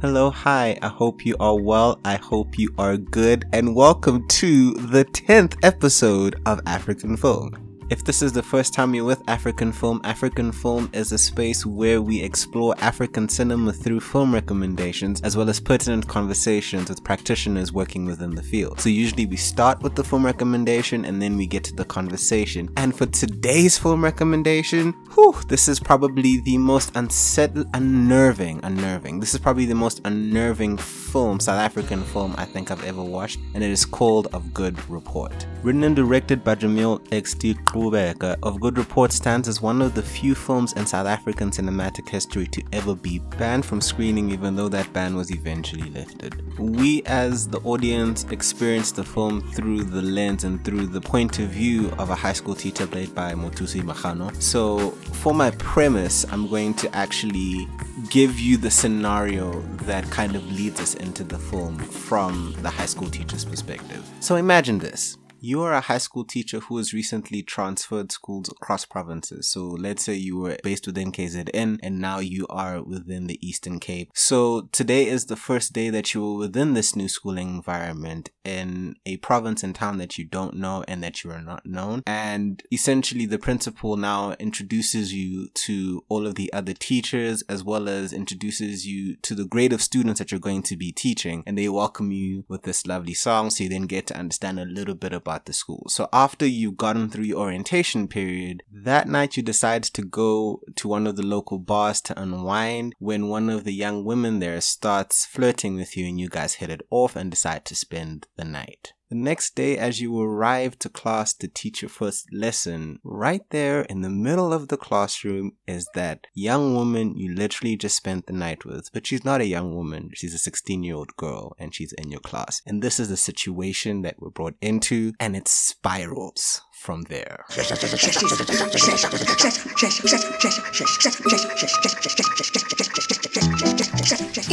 Hello, hi. I hope you are well. I hope you are good. And welcome to the 10th episode of African Film. If this is the first time you're with African Film, African Film is a space where we explore African cinema through film recommendations as well as pertinent conversations with practitioners working within the field. So usually we start with the film recommendation and then we get to the conversation. And for today's film recommendation, whew, this is probably the most unsettling, unnerving, unnerving. This is probably the most unnerving film, South African film I think I've ever watched, and it is called Of Good Report. Written and directed by Jahmil X.T. Of Good Report stands as one of the few films in South African cinematic history to ever be banned from screening, even though that ban was eventually lifted. We, as the audience, experienced the film through the lens and through the point of view of a high school teacher played by Mothusi Magano. So, for my premise, I'm going to actually give you the scenario that kind of leads us into the film from the high school teacher's perspective. So, imagine this you are a high school teacher who has recently transferred schools across provinces. So let's say you were based within KZN and now you are within the Eastern Cape. So today is the first day that you were within this new schooling environment in a province and town that you don't know and that you are not known. And essentially the principal now introduces you to all of the other teachers as well as introduces you to the grade of students that you're going to be teaching. And they welcome you with this lovely song. So you then get to understand a little bit about about the school. So after you've gotten through your orientation period, that night you decide to go to one of the local bars to unwind when one of the young women there starts flirting with you and you guys hit it off and decide to spend the night. The next day, as you arrive to class to teach your first lesson, right there in the middle of the classroom is that young woman you literally just spent the night with. But she's not a young woman, she's a 16 year old girl and she's in your class. And this is the situation that we're brought into, and it spirals from there.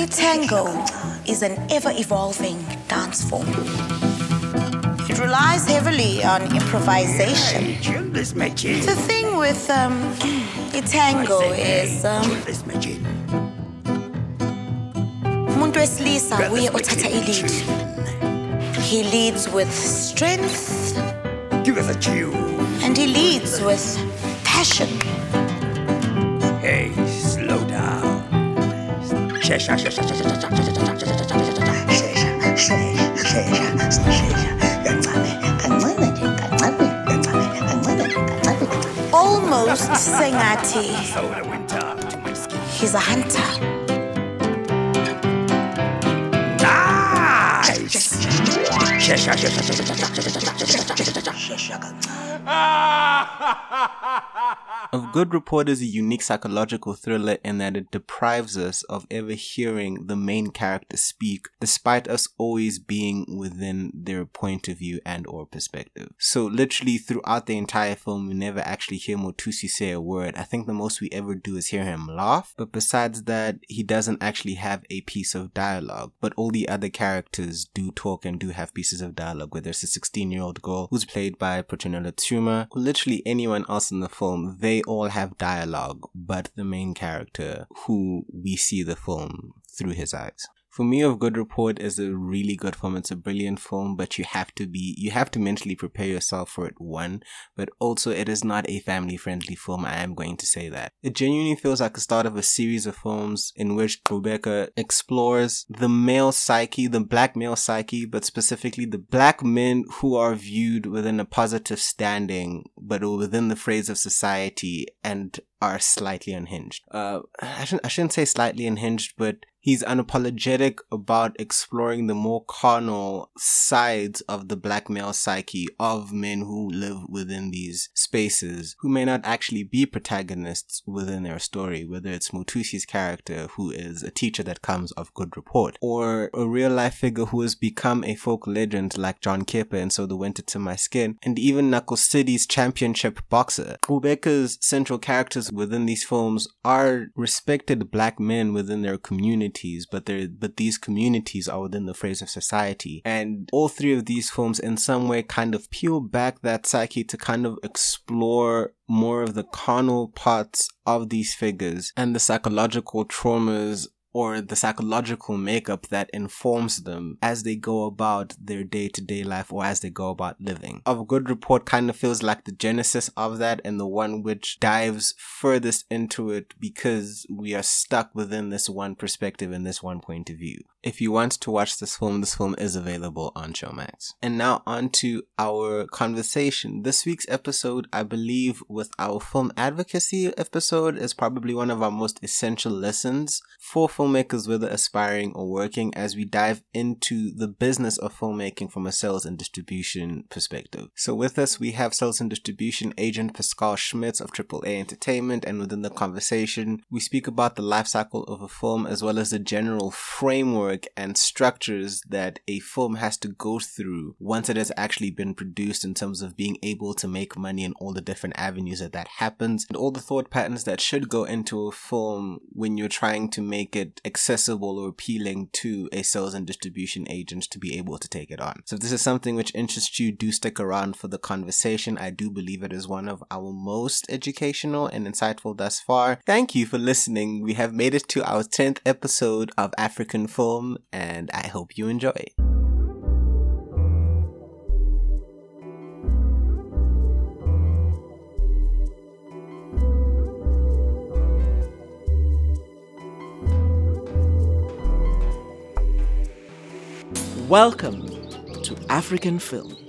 Itango is an ever evolving dance form. It relies heavily on improvisation. The thing with um, tango is um, umuntu wesilisa uye othatha lead. He leads with strength. Give us a tune. And he leads with passion. Hey, slow down. Almost Sengati. He's a hunter. Nice! Of Good Report is a unique psychological thriller in that it deprives us of ever hearing the main character speak, despite us always being within their point of view and or perspective. So literally throughout the entire film, we never actually hear Mothusi say a word. I think the most we ever do is hear him laugh, but besides that, he doesn't actually have a piece of dialogue. But all the other characters do talk and do have pieces of dialogue, whether it's a 16 year old girl who's played by Petronella Tshuma, or literally anyone else in the film, they all have dialogue, but the main character who we see the film through his eyes for me of good report is a really good film. It's a brilliant film but you have to be you have to mentally prepare yourself for it one. But also it is not a family friendly film i am going to say that. It genuinely feels like the start of a series of films in which Qubeka explores the male psyche the black male psyche but specifically the black men who are viewed within a positive standing but within the phrase of society and are slightly unhinged. Uh, I shouldn't, I shouldn't say slightly unhinged, but he's unapologetic about exploring the more carnal sides of the black male psyche of men who live within these spaces who may not actually be protagonists within their story, whether it's Mothusi's character who is a teacher that comes of good report, or a real life figure who has become a folk legend like John Kepe and Sew the Winter to My Skin, and even Knuckle City's championship boxer. Qubeka's central characters within these films are respected black men within their community communities, but they but these communities are within the phrase of society. And all three of these films in some way kind of peel back that psyche to kind of explore more of the carnal parts of these figures and the psychological traumas or the psychological makeup that informs them as they go about their day to day life or as they go about living. Of Good Report kind of feels like the genesis of that and the one which dives furthest into it because we are stuck within this one perspective and this one point of view. If you want to watch this film, this film is available on Showmax. And now on to our conversation. This week's episode, I believe, with our film advocacy episode, is probably one of our most essential lessons for filmmakers, whether aspiring or working, as we dive into the business of filmmaking from a sales and distribution perspective. So with us, we have sales and distribution agent Pascal Schmitz of AAA Entertainment, and within the conversation, we speak about the life cycle of a film as well as the general framework and structures that a film has to go through once it has actually been produced in terms of being able to make money in all the different avenues that that happens and all the thought patterns that should go into a film when you're trying to make it accessible or appealing to a sales and distribution agent to be able to take it on. So if this is something which interests you, do stick around for the conversation. I do believe it is one of our most educational and insightful thus far. Thank you for listening. We have made it to our 10th episode of African Film and I hope you enjoy. Welcome to African Film.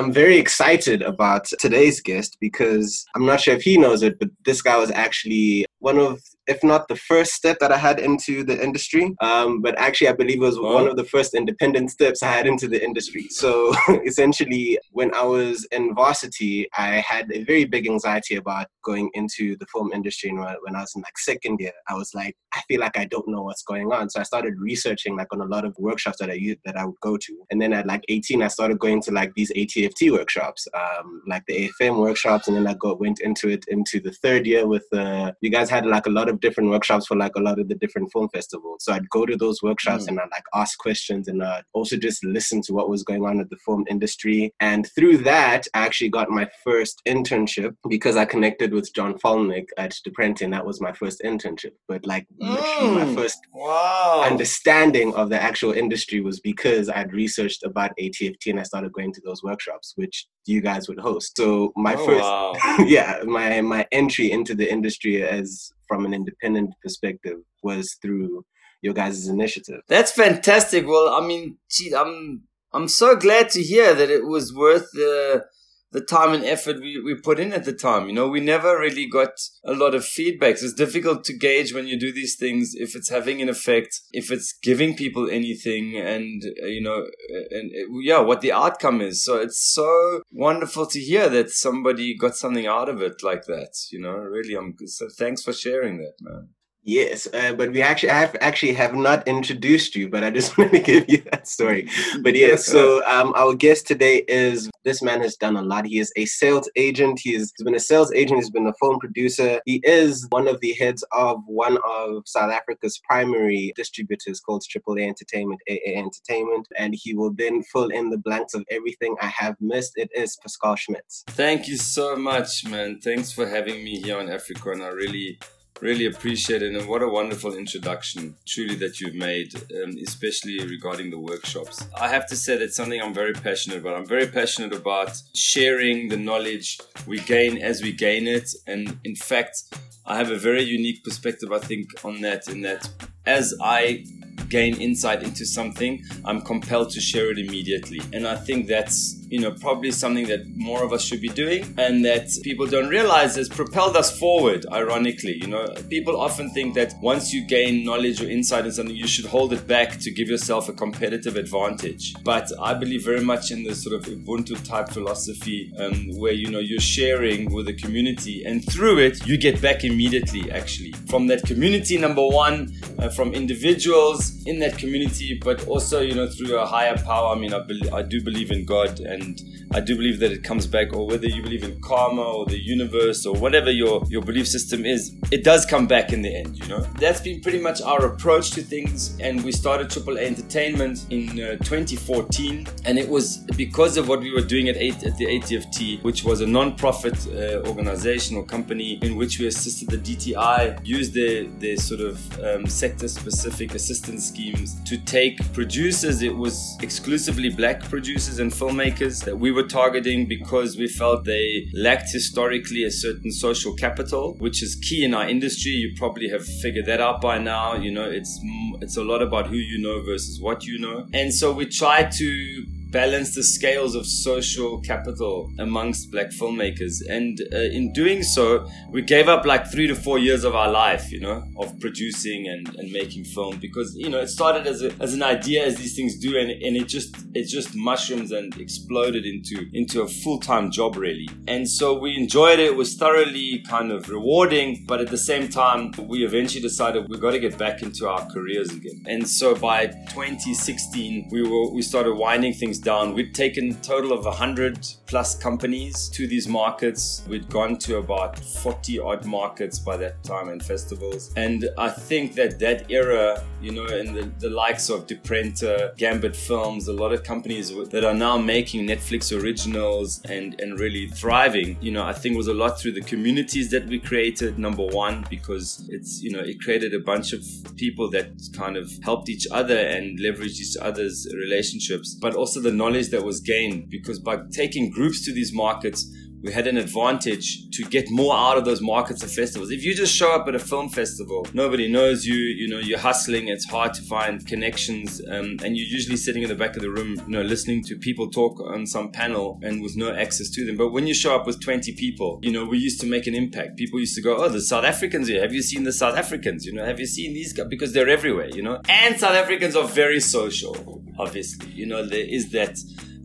I'm very excited about today's guest because I'm not sure if he knows it, but this guy was actually one of if not the first step that I had into the industry. Um, but actually, I believe it was one of the first independent steps I had into the industry. So essentially, when I was in varsity, I had a very big anxiety about going into the film industry. And when I was in like second year, I was like, I feel like I don't know what's going on. So I started researching like on a lot of workshops that I used, that I would go to. And then at like 18, I started going to like these ATFT workshops, um, like the AFM workshops. And then I got went into it into the third year with uh, you guys had like a lot of different workshops for like a lot of the different film festivals. So I'd go to those workshops mm. and I'd like ask questions and I'd also just listen to what was going on at the film industry. And through that, I actually got my first internship because I connected with John Falnick at Diprente and that was my first internship. But like mm. my first wow. understanding of the actual industry was because I'd researched about ATFT and I started going to those workshops, which you guys would host. So my oh, first, wow. yeah, my my entry into the industry as from an independent perspective was through your guys' initiative. That's fantastic. Well, I mean, gee, I'm I'm so glad to hear that it was worth the the time and effort we, we put in at the time. You know, we never really got a lot of feedbacks. It's difficult to gauge when you do these things if it's having an effect, if it's giving people anything, and uh, you know, and uh, yeah, what the outcome is. So it's so wonderful to hear that somebody got something out of it like that. You know, really, I'm so thanks for sharing that, man. Yes, uh, but we actually have actually have not introduced you, but I just want to give you that story. But yeah, so um, our guest today is this man has done a lot. He is a sales agent. He has been a sales agent. He's been a film producer. He is one of the heads of one of South Africa's primary distributors called AAA Entertainment, AA Entertainment, and he will then fill in the blanks of everything I have missed. It is Pascal Schmitz. Thank you so much, man. Thanks for having me here on Africon. I really Really appreciate it, and what a wonderful introduction, truly, that you've made, um, especially regarding the workshops. I have to say that's something I'm very passionate about. I'm very passionate about sharing the knowledge we gain as we gain it, and in fact, I have a very unique perspective, I think, on that. In that, as I gain insight into something, I'm compelled to share it immediately, and I think that's you know, probably something that more of us should be doing and that people don't realize has propelled us forward, ironically. You know, people often think that once you gain knowledge or insight in something, you should hold it back to give yourself a competitive advantage. But I believe very much in this sort of Ubuntu type philosophy um, where, you know, you're sharing with the community and through it, you get back immediately, actually, from that community, number one, uh, from individuals in that community, but also, you know, through a higher power. I mean, I, be- I do believe in God and and I do believe that it comes back, or whether you believe in karma or the universe or whatever your, your belief system is, it does come back in the end, you know? That's been pretty much our approach to things, and we started AAA Entertainment in uh, 2014, and it was because of what we were doing at, at the ATFT, which was a non profit uh, organization or company in which we assisted the DTI use their, their sort of um, sector specific assistance schemes to take producers, it was exclusively black producers and filmmakers that we were targeting because we felt they lacked historically a certain social capital, which is key in our industry. You probably have figured that out by now. You know, it's it's a lot about who you know versus what you know. And so we try to balance the scales of social capital amongst black filmmakers. And uh, in doing so, we gave up like three to four years of our life, you know, of producing and, and making film because, you know, it started as, a, as an idea as these things do and, and it just, it just mushrooms and exploded into, into a full-time job really. And so we enjoyed it. It was thoroughly kind of rewarding, but at the same time, we eventually decided we got to get back into our careers again. And so by 2016, we were, we started winding things down. We'd taken a total of 100 plus companies to these markets. We'd gone to about 40 odd markets by that time and festivals. And I think that that era, you know, in the, the likes of Diprente, Gambit Films, a lot of companies that are now making Netflix originals and, and really thriving, you know, I think was a lot through the communities that we created, number one, because it's, you know, it created a bunch of people that kind of helped each other and leveraged each other's relationships, but also the the knowledge that was gained because by taking groups to these markets, we had an advantage to get more out of those markets and festivals. If you just show up at a film festival, nobody knows you, you know, you're hustling, it's hard to find connections, um, and you're usually sitting in the back of the room, you know, listening to people talk on some panel and with no access to them. But when you show up with 20 people, you know, we used to make an impact. People used to go, oh, the South Africans here. Have you seen the South Africans? You know, have you seen these guys? Because they're everywhere, you know? And South Africans are very social, obviously. You know, there is that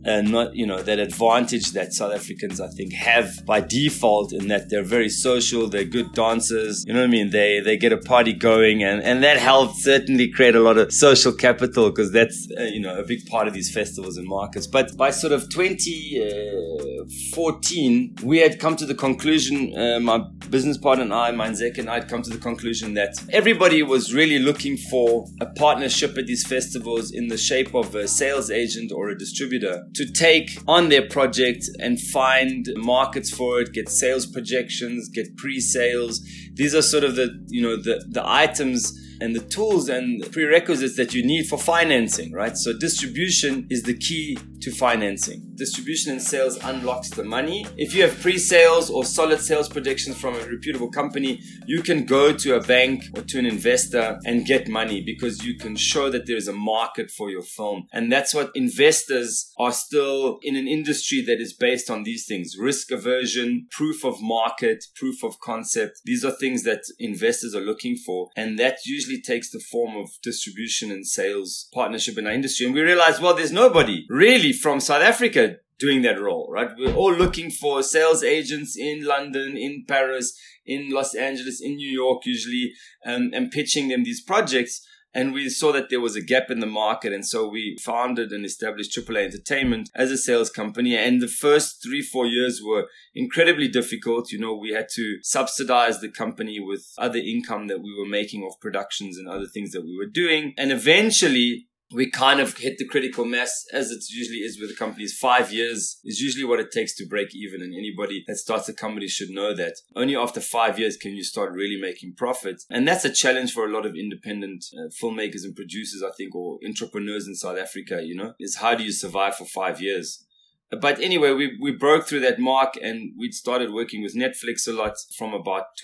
and not you know that advantage that South Africans I think have by default in that they're very social, they're good dancers. You know what I mean? They they get a party going, and and that helps certainly create a lot of social capital because that's uh, you know a big part of these festivals and markets. But by sort of 2014, uh, we had come to the conclusion. Uh, my business partner and I, Manzek and I, had come to the conclusion that everybody was really looking for a partnership at these festivals in the shape of a sales agent or a distributor to take on their project and find markets for it, get sales projections, get pre-sales. These are sort of the, you know, the, the items and the tools and prerequisites that you need for financing, right? So distribution is the key to financing. Distribution and sales unlocks the money. If you have pre-sales or solid sales predictions from a reputable company, you can go to a bank or to an investor and get money because you can show that there is a market for your film. And that's what investors are still in an industry that is based on these things. Risk aversion, proof of market, proof of concept. These are things that investors are looking for. And that usually takes the form of distribution and sales partnership in our industry. And we realize, well, there's nobody really from South Africa doing that role, right? We're all looking for sales agents in London, in Paris, in Los Angeles, in New York, usually, um, and pitching them these projects. And we saw that there was a gap in the market. And so we founded and established AAA Entertainment as a sales company. And the first three, four years were incredibly difficult. You know, we had to subsidize the company with other income that we were making of productions and other things that we were doing. And eventually, we kind of hit the critical mass as it usually is with companies. Five years is usually what it takes to break even. And anybody that starts a company should know that only after five years can you start really making profits. And that's a challenge for a lot of independent uh, filmmakers and producers, I think, or entrepreneurs in South Africa, you know, is how do you survive for five years? But anyway, we, we broke through that mark and we'd started working with Netflix a lot from about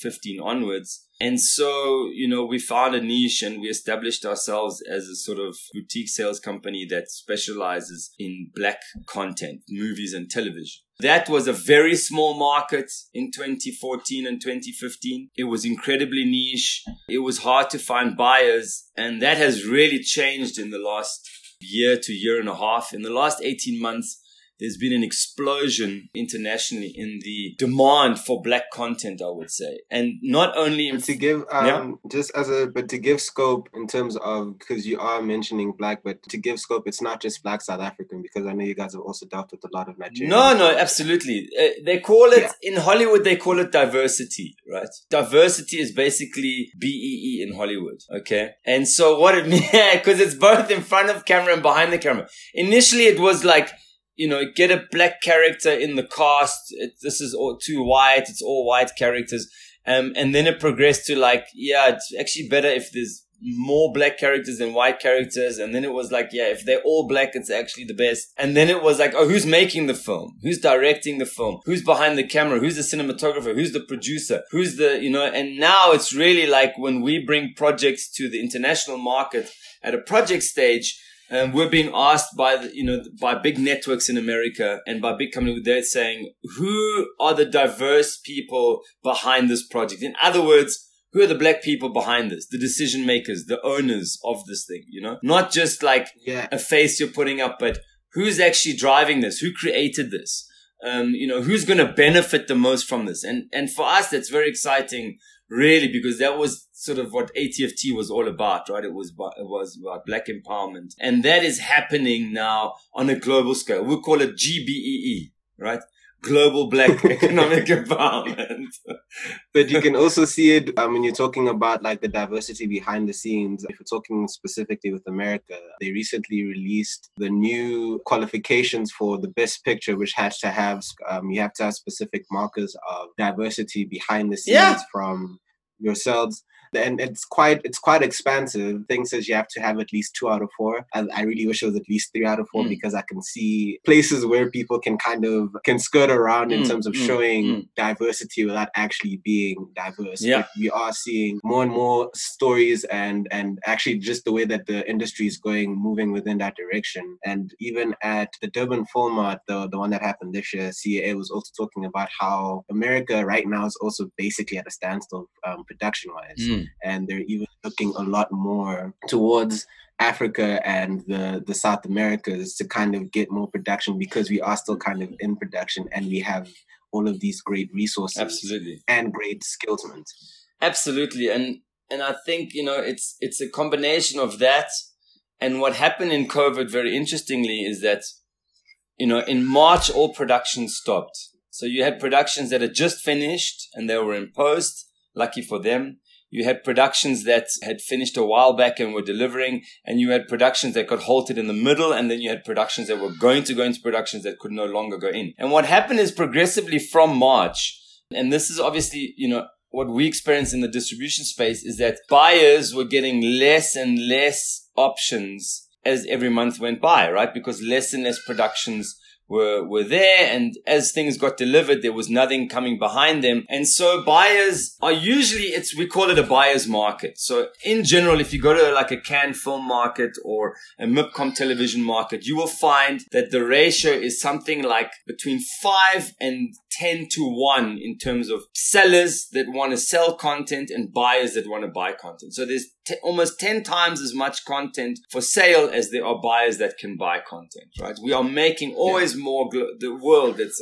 2015 onwards. And so, you know, we found a niche and we established ourselves as a sort of boutique sales company that specializes in black content, movies and television. That was a very small market in 2014 and 2015. It was incredibly niche. It was hard to find buyers. And that has really changed in the last year to year and a half. In the last 18 months, there's been an explosion internationally in the demand for black content, I would say. And not only in to give, um, yeah. just as a, but to give scope in terms of, because you are mentioning black, but to give scope, it's not just black South African, because I know you guys have also dealt with a lot of Nigerian. No, no, absolutely. Uh, they call it, yeah. in Hollywood, they call it diversity, right? Diversity is basically BEE in Hollywood, okay? And so what it means, because it's both in front of camera and behind the camera. Initially, it was like, you know, get a black character in the cast. It, this is all too white. It's all white characters. Um, and then it progressed to like, yeah, it's actually better if there's more black characters than white characters. And then it was like, yeah, if they're all black, it's actually the best. And then it was like, oh, who's making the film? Who's directing the film? Who's behind the camera? Who's the cinematographer? Who's the producer? Who's the, you know, and now it's really like when we bring projects to the international market at a project stage, um, we're being asked by the, you know by big networks in America and by big companies. They're saying who are the diverse people behind this project. In other words, who are the black people behind this? The decision makers, the owners of this thing. You know, not just like yeah. a face you're putting up, but who's actually driving this? Who created this? Um, you know, who's going to benefit the most from this? And and for us, that's very exciting really, because that was sort of what ATFT was all about, right? It was about, it was about black empowerment, and that is happening now on a global scale. We call it GBEE, right? Global Black Economic Empowerment. but you can also see it um, when you're talking about like the diversity behind the scenes. If we're talking specifically with America, they recently released the new qualifications for the best picture, which has to have um, you have to have specific markers of diversity behind the scenes yeah. from yourselves and it's quite it's quite expansive. Thing says you have to have at least two out of four. And I really wish it was at least three out of four mm. because I can see places where people can kind of can skirt around in mm, terms of mm, showing mm. diversity without actually being diverse. Yeah. But we are seeing more and more stories and and actually just the way that the industry is going moving within that direction. And even at the Durban Film Mart, the the one that happened this year, CAA was also talking about how America right now is also basically at a standstill um, production wise. Mm. Mm. and they're even looking a lot more towards Africa and the the South Americas to kind of get more production because we are still kind of in production and we have all of these great resources absolutely and great skillsmen absolutely and and I think you know it's it's a combination of that and what happened in COVID very interestingly is that you know in March all production stopped so you had productions that had just finished and they were in post lucky for them you had productions that had finished a while back and were delivering, and you had productions that got halted in the middle, and then you had productions that were going to go into productions that could no longer go in. And what happened is progressively from March, and this is obviously, you know, what we experienced in the distribution space is that buyers were getting less and less options as every month went by, right? Because less and less productions were, were there. And as things got delivered, there was nothing coming behind them. And so buyers are usually, it's, we call it a buyer's market. So in general, if you go to like a Cannes film market or a MIPCOM television market, you will find that the ratio is something like between five and 10 to 1 in terms of sellers that want to sell content and buyers that want to buy content. So there's t- almost 10 times as much content for sale as there are buyers that can buy content, right? We are making always yeah. More, gl- the world, let's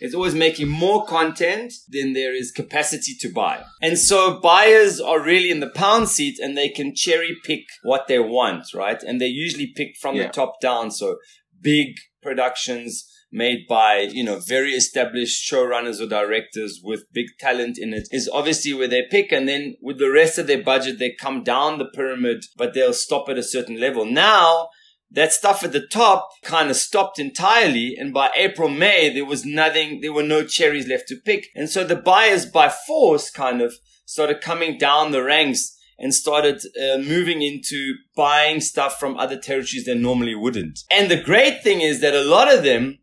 it's always making more content than there is capacity to buy. And so buyers are really in the pound seat and they can cherry pick what they want, right? And they usually pick from yeah. the top down. So big productions, made by, you know, very established showrunners or directors with big talent in it is obviously where they pick. And then with the rest of their budget, they come down the pyramid, but they'll stop at a certain level. Now, that stuff at the top kind of stopped entirely. And by April, May, there was nothing, there were no cherries left to pick. And so the buyers by force kind of started coming down the ranks and started uh, moving into buying stuff from other territories they normally wouldn't. And the great thing is that a lot of them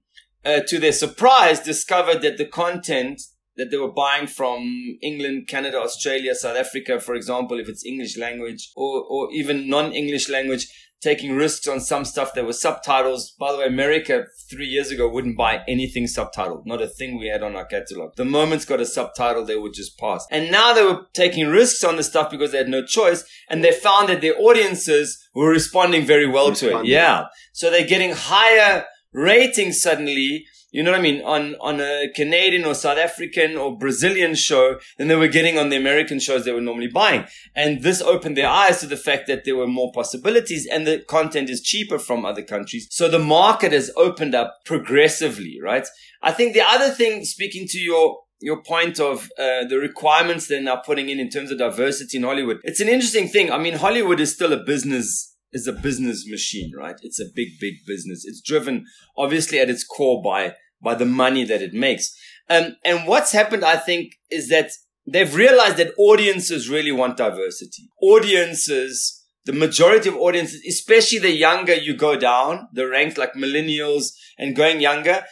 uh, to their surprise, discovered that the content that they were buying from England, Canada, Australia, South Africa, for example, if it's English language or, or even non-English language, taking risks on some stuff that was subtitles. By the way, America three years ago wouldn't buy anything subtitled, not a thing we had on our catalog. The moment it's got a subtitle, they would just pass. And now they were taking risks on the stuff because they had no choice. And they found that their audiences were responding very well responding. to it. Yeah. So they're getting higher ratings suddenly, you know what I mean, on, on a Canadian or South African or Brazilian show than they were getting on the American shows they were normally buying. And this opened their eyes to the fact that there were more possibilities and the content is cheaper from other countries. So the market has opened up progressively, right? I think the other thing, speaking to your your point of uh, the requirements they're now putting in in terms of diversity in Hollywood. It's an interesting thing. I mean, Hollywood is still a business is a business machine, right? It's a big, big business. It's driven obviously at its core by by the money that it makes. Um, and what's happened, I think, is that they've realized that audiences really want diversity. Audiences, the majority of audiences, especially the younger you go down the ranks, like millennials and going younger,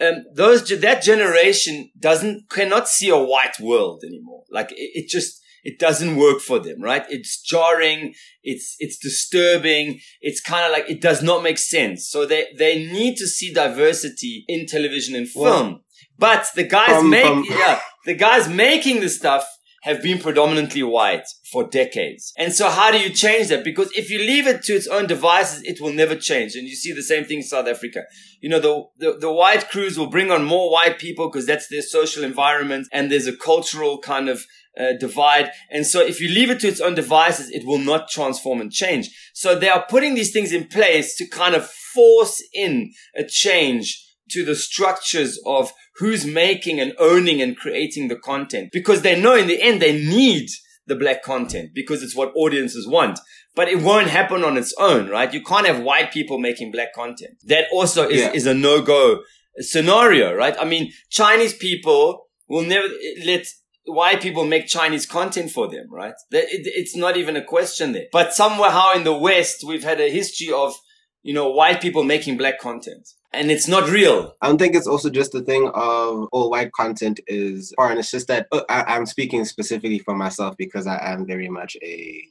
um, those that generation doesn't cannot see a white world anymore. Like it, it just it doesn't work for them, right? It's jarring, it's it's disturbing, it's kind of like it does not make sense. So they they need to see diversity in television and film. Well, but the guys um, make um, yeah the guys making the stuff have been predominantly white for decades. And so how do you change that? Because if you leave it to its own devices, it will never change. And you see the same thing in South Africa. You know, the, the, the white crews will bring on more white people because that's their social environment and there's a cultural kind of uh, divide. And so if you leave it to its own devices, it will not transform and change. So they are putting these things in place to kind of force in a change to the structures of who's making and owning and creating the content because they know in the end they need the black content because it's what audiences want. But it won't happen on its own, right? You can't have white people making black content. That also is, yeah. is a no-go scenario, right? I mean, Chinese people will never let white people make Chinese content for them, right? It's not even a question there. But somehow in the West, we've had a history of, you know, white people making black content and it's not real. I don't think it's also just the thing of all white content is foreign. It's just that uh, I, am speaking specifically for myself because I am very much a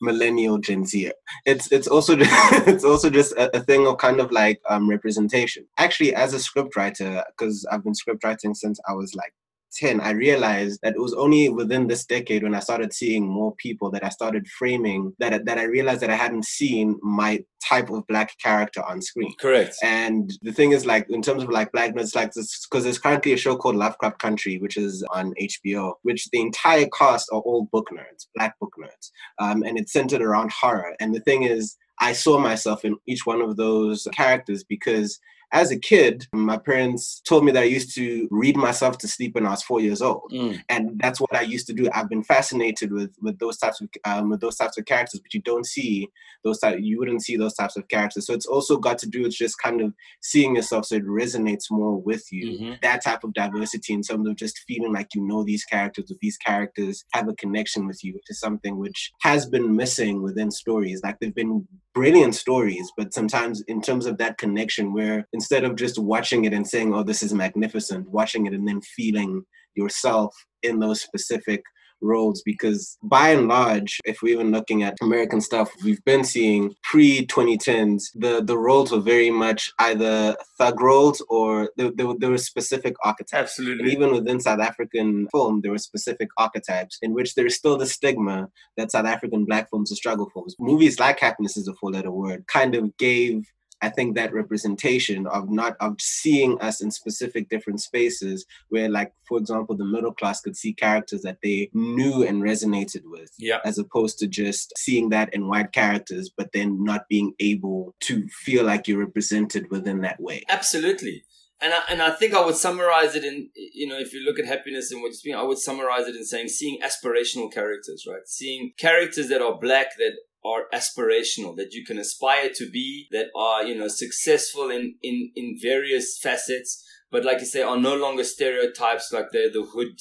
millennial Gen Z. It's it's also just, it's also just a, a, thing of kind of like um, representation. Actually, as a script writer, because I've been script writing since I was like 10, I realized that it was only within this decade when I started seeing more people that I started framing that, that I realized that I hadn't seen my type of black character on screen. Correct. And the thing is, like, in terms of like blackness, like this, because there's currently a show called Lovecraft Country, which is on HBO, which the entire cast are all book nerds, black book nerds. Um, and it's centered around horror. And the thing is, I saw myself in each one of those characters because as a kid, my parents told me that I used to read myself to sleep when I was four years old, mm. and that's what I used to do. I've been fascinated with with those types of um, with those types of characters, but you don't see those type, you wouldn't see those types of characters. So it's also got to do with just kind of seeing yourself, so it resonates more with you. Mm-hmm. That type of diversity in terms of just feeling like you know these characters, or these characters have a connection with you, which is something which has been missing within stories. Like they've been brilliant stories, but sometimes in terms of that connection, where instead of just watching it and saying, "Oh, this is magnificent," watching it and then feeling yourself in those specific roles because by and large, if we're even looking at American stuff, we've been seeing pre 2010s, the, the roles were very much either thug roles or there, there, there were specific archetypes. Absolutely. And even within South African film, there were specific archetypes in which there is still the stigma that South African black films are struggle films. Movies like Happiness is a four letter word kind of gave I think that representation of not of seeing us in specific different spaces where like for example the middle class could see characters that they knew and resonated with yeah. as opposed to just seeing that in white characters but then not being able to feel like you're represented within that way absolutely and I, and I think I would summarize it in, you know, if you look at happiness and what you're speaking, I would summarize it in saying seeing aspirational characters, right? Seeing characters that are black, that are aspirational, that you can aspire to be, that are, you know, successful in, in, in various facets, but like you say, are no longer stereotypes like they're the hood,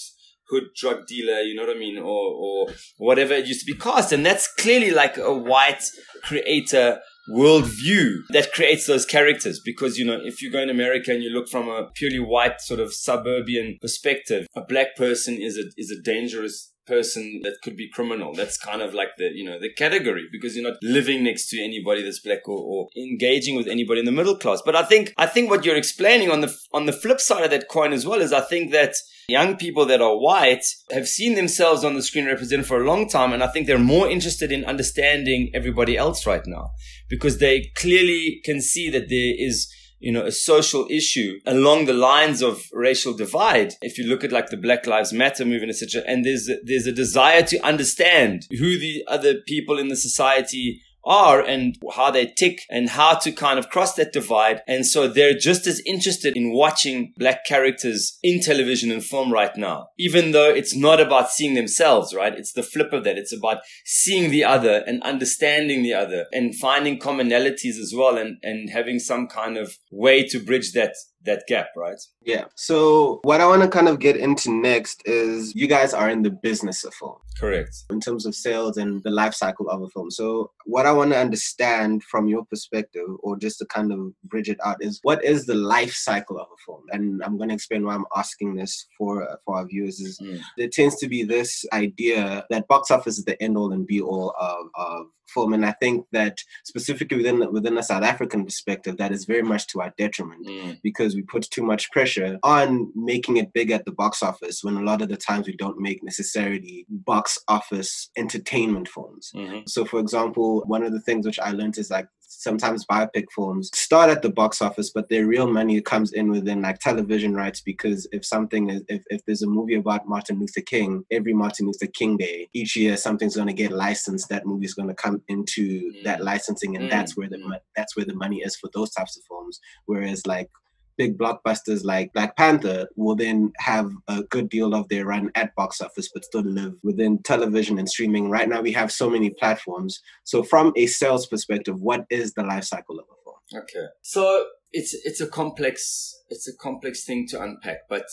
hood drug dealer, you know what I mean? Or, or whatever it used to be cast. And that's clearly like a white creator worldview that creates those characters. Because, you know, if you go in America and you look from a purely white sort of suburban perspective, a black person is a, is a dangerous person that could be criminal. That's kind of like the, you know, the category because you're not living next to anybody that's black or, or, engaging with anybody in the middle class. But I think, I think what you're explaining on the, on the flip side of that coin as well is I think that young people that are white have seen themselves on the screen represented for a long time. And I think they're more interested in understanding everybody else right now because they clearly can see that there is, you know, a social issue along the lines of racial divide. If you look at like the Black Lives Matter movement, etc., and there's a, there's a desire to understand who the other people in the society are and how they tick and how to kind of cross that divide. And so they're just as interested in watching black characters in television and film right now, even though it's not about seeing themselves, right? It's the flip of that. It's about seeing the other and understanding the other and finding commonalities as well and, and having some kind of way to bridge that that gap, right? Yeah. So what I want to kind of get into next is you guys are in the business of film. Correct. In terms of sales and the life cycle of a film. So what I want to understand from your perspective, or just to kind of bridge it out, is what is the life cycle of a film? And I'm going to explain why I'm asking this for for our viewers. Is mm. there tends to be this idea that box office is the end all and be all of, of and I think that specifically within within a South African perspective, that is very much to our detriment mm. because we put too much pressure on making it big at the box office when a lot of the times we don't make necessarily box office entertainment films. Mm-hmm. So, for example, one of the things which I learned is like sometimes biopic films start at the box office, but their real money comes in within like television rights because if something is if, if there's a movie about Martin Luther King, every Martin Luther King Day, each year something's gonna get licensed, that movie's gonna come into mm. that licensing and mm. that's where the mm. that's where the money is for those types of films. Whereas like big blockbusters like Black Panther will then have a good deal of their run at box office, but still live within television and streaming. Right now, we have so many platforms. So, from a sales perspective, what is the life cycle of a film? Okay, so it's it's a complex it's a complex thing to unpack, but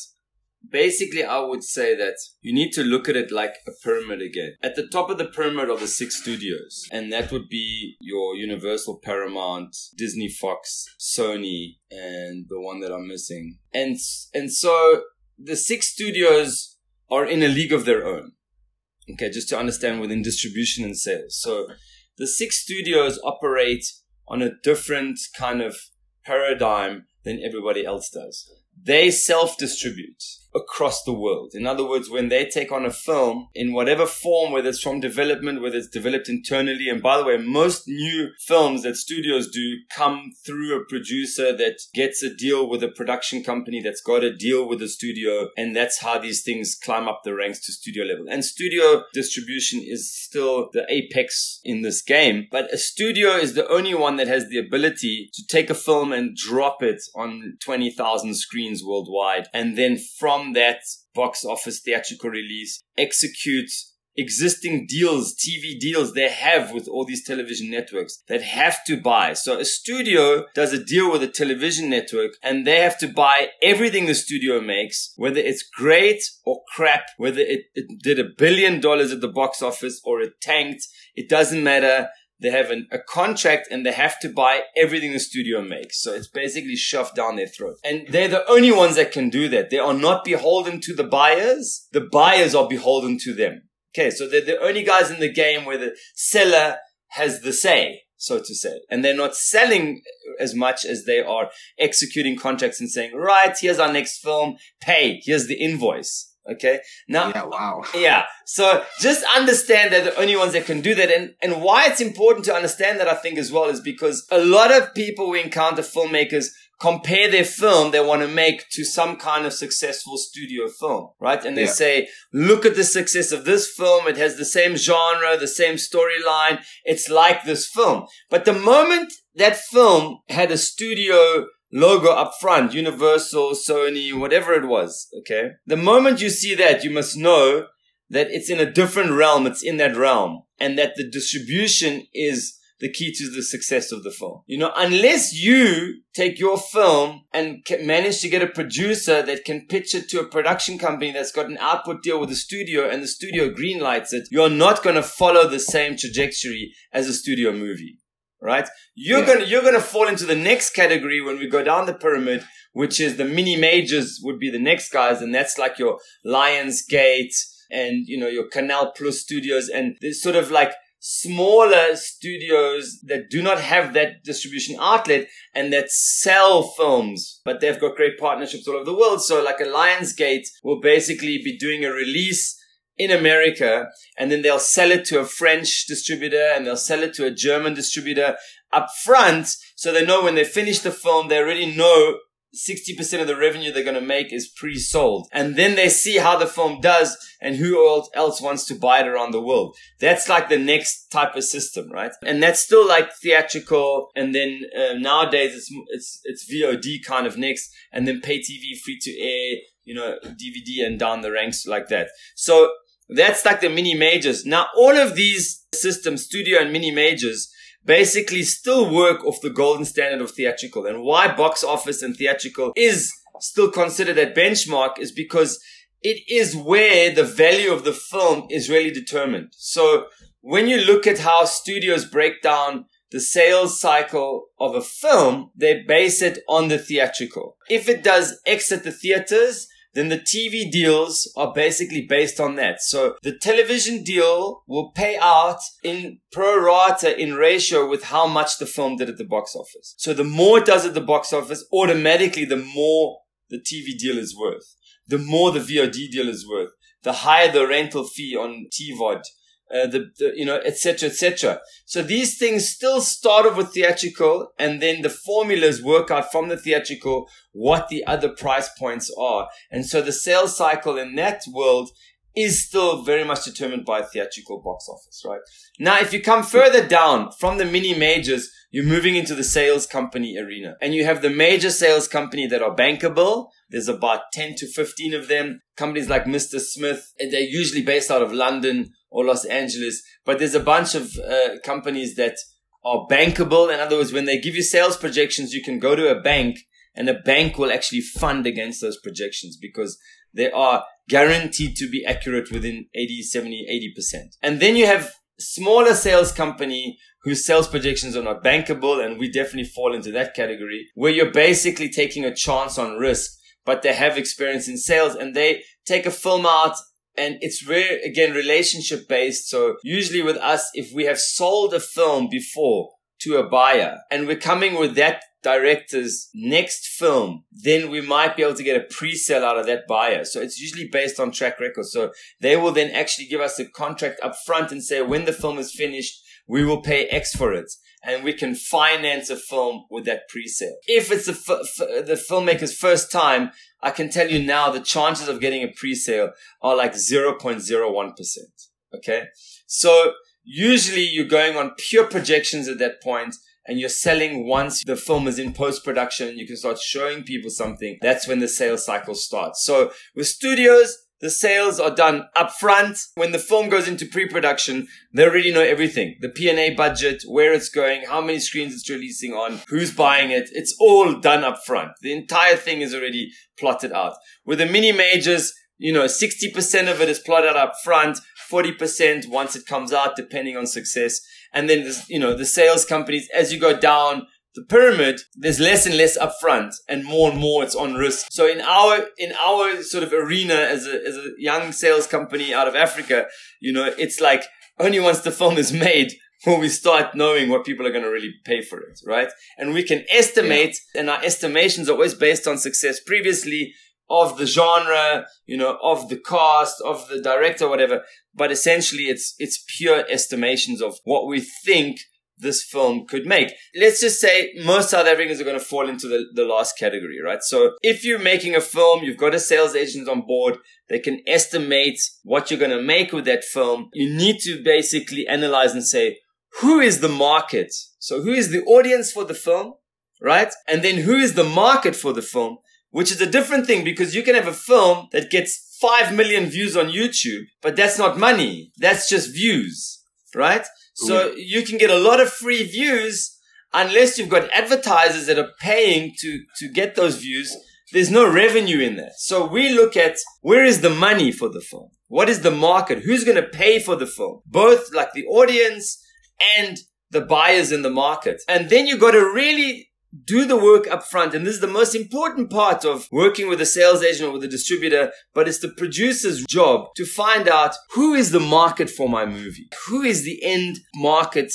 Basically, I would say that you need to look at it like a pyramid again. At the top of the pyramid are the six studios, and that would be your Universal, Paramount, Disney, Fox, Sony, and the one that I'm missing. And and so the six studios are in a league of their own. Okay, just to understand within distribution and sales. So the six studios operate on a different kind of paradigm than everybody else does. They self distribute across the world. In other words, when they take on a film in whatever form, whether it's from development, whether it's developed internally, and by the way, most new films that studios do come through a producer that gets a deal with a production company that's got a deal with a studio, and that's how these things climb up the ranks to studio level. And studio distribution is still the apex in this game, but a studio is the only one that has the ability to take a film and drop it on 20,000 screens worldwide, and then from from that box office theatrical release, execute existing deals, TV deals they have with all these television networks that have to buy. So a studio does a deal with a television network and they have to buy everything the studio makes, whether it's great or crap, whether it, it did a billion dollars at the box office or it tanked. It doesn't matter. They have an, a contract and they have to buy everything the studio makes. So it's basically shoved down their throat. And they're the only ones that can do that. They are not beholden to the buyers. The buyers are beholden to them. Okay. So they're the only guys in the game where the seller has the say, so to say. And they're not selling as much as they are executing contracts and saying, right, here's our next film. Pay. Here's the invoice. Okay. Now, yeah, wow. Yeah. So just understand that the only ones that can do that. And, and why it's important to understand that, I think, as well, is because a lot of people we encounter filmmakers compare their film they want to make to some kind of successful studio film, right? And they yeah. say, look at the success of this film. It has the same genre, the same storyline. It's like this film. But the moment that film had a studio logo up front, Universal, Sony, whatever it was. Okay. The moment you see that, you must know that it's in a different realm. It's in that realm and that the distribution is the key to the success of the film. You know, unless you take your film and manage to get a producer that can pitch it to a production company that's got an output deal with the studio and the studio greenlights it, you're not going to follow the same trajectory as a studio movie right? You're yeah. gonna you're gonna fall into the next category when we go down the pyramid, which is the mini majors would be the next guys, and that's like your Lionsgate and you know your Canal Plus studios, and there's sort of like smaller studios that do not have that distribution outlet and that sell films, but they've got great partnerships all over the world. So like a Lionsgate will basically be doing a release in America and then they'll sell it to a French distributor and they'll sell it to a German distributor up front so they know when they finish the film, they already know 60% of the revenue they're going to make is pre-sold. And then they see how the film does and who else wants to buy it around the world. That's like the next type of system, right? And that's still like theatrical. And then uh, nowadays it's, it's, it's VOD kind of next and then pay TV, free to air, you know, DVD and down the ranks like that. So that's like the mini majors. Now all of these systems, studio and mini majors, basically still work off the golden standard of theatrical. And why box office and theatrical is still considered that benchmark is because it is where the value of the film is really determined. So when you look at how studios break down the sales cycle of a film, they base it on the theatrical. If it does exit the theaters, then the TV deals are basically based on that. So the television deal will pay out in pro rata in ratio with how much the film did at the box office. So the more it does at the box office, automatically the more the TV deal is worth. The more the VOD deal is worth. The higher the rental fee on TVOD uh, the, the, you know, etc., etc. So these things still start off with theatrical, and then the formulas work out from the theatrical what the other price points are, and so the sales cycle in that world is still very much determined by theatrical box office, right? Now, if you come further down from the mini majors, you're moving into the sales company arena, and you have the major sales company that are bankable. There's about 10 to 15 of them. Companies like Mr. Smith, they're usually based out of London or Los Angeles, but there's a bunch of uh, companies that are bankable. In other words, when they give you sales projections, you can go to a bank and a bank will actually fund against those projections because they are guaranteed to be accurate within 80, 70, 80%. And then you have smaller sales company whose sales projections are not bankable. And we definitely fall into that category where you're basically taking a chance on risk, but they have experience in sales and they take a film out and it's very, again, relationship based. So usually with us, if we have sold a film before to a buyer and we're coming with that director's next film, then we might be able to get a pre-sale out of that buyer. So it's usually based on track record. So they will then actually give us a contract up front and say, when the film is finished, we will pay X for it. And we can finance a film with that pre-sale. If it's the, f- the filmmaker's first time, I can tell you now the chances of getting a pre-sale are like 0.01%. Okay. So usually you're going on pure projections at that point and you're selling once the film is in post production. You can start showing people something. That's when the sales cycle starts. So with studios, the sales are done upfront. When the film goes into pre-production, they already know everything. The P&A budget, where it's going, how many screens it's releasing on, who's buying it. It's all done upfront. The entire thing is already plotted out. With the mini majors, you know, 60% of it is plotted up front, 40% once it comes out, depending on success. And then, this, you know, the sales companies, as you go down the pyramid, there's less and less upfront and more and more it's on risk. So in our, in our sort of arena as a, as a young sales company out of Africa, you know, it's like only once the film is made will we start knowing what people are going to really pay for it, right? And we can estimate, yeah. and our estimations are always based on success previously of the genre, you know, of the cast, of the director, whatever. But essentially it's, it's pure estimations of what we think this film could make. Let's just say most South Africans are going to fall into the, the last category, right? So if you're making a film, you've got a sales agent on board, they can estimate what you're going to make with that film. You need to basically analyze and say, who is the market? So who is the audience for the film, right? And then who is the market for the film? Which is a different thing because you can have a film that gets 5 million views on YouTube, but that's not money. That's just views, right? So you can get a lot of free views unless you've got advertisers that are paying to, to get those views. There's no revenue in that. So we look at where is the money for the film? What is the market? Who's going to pay for the film? Both like the audience and the buyers in the market. And then you got to really do the work up front. And this is the most important part of working with a sales agent or with a distributor, but it's the producer's job to find out who is the market for my movie? Who is the end market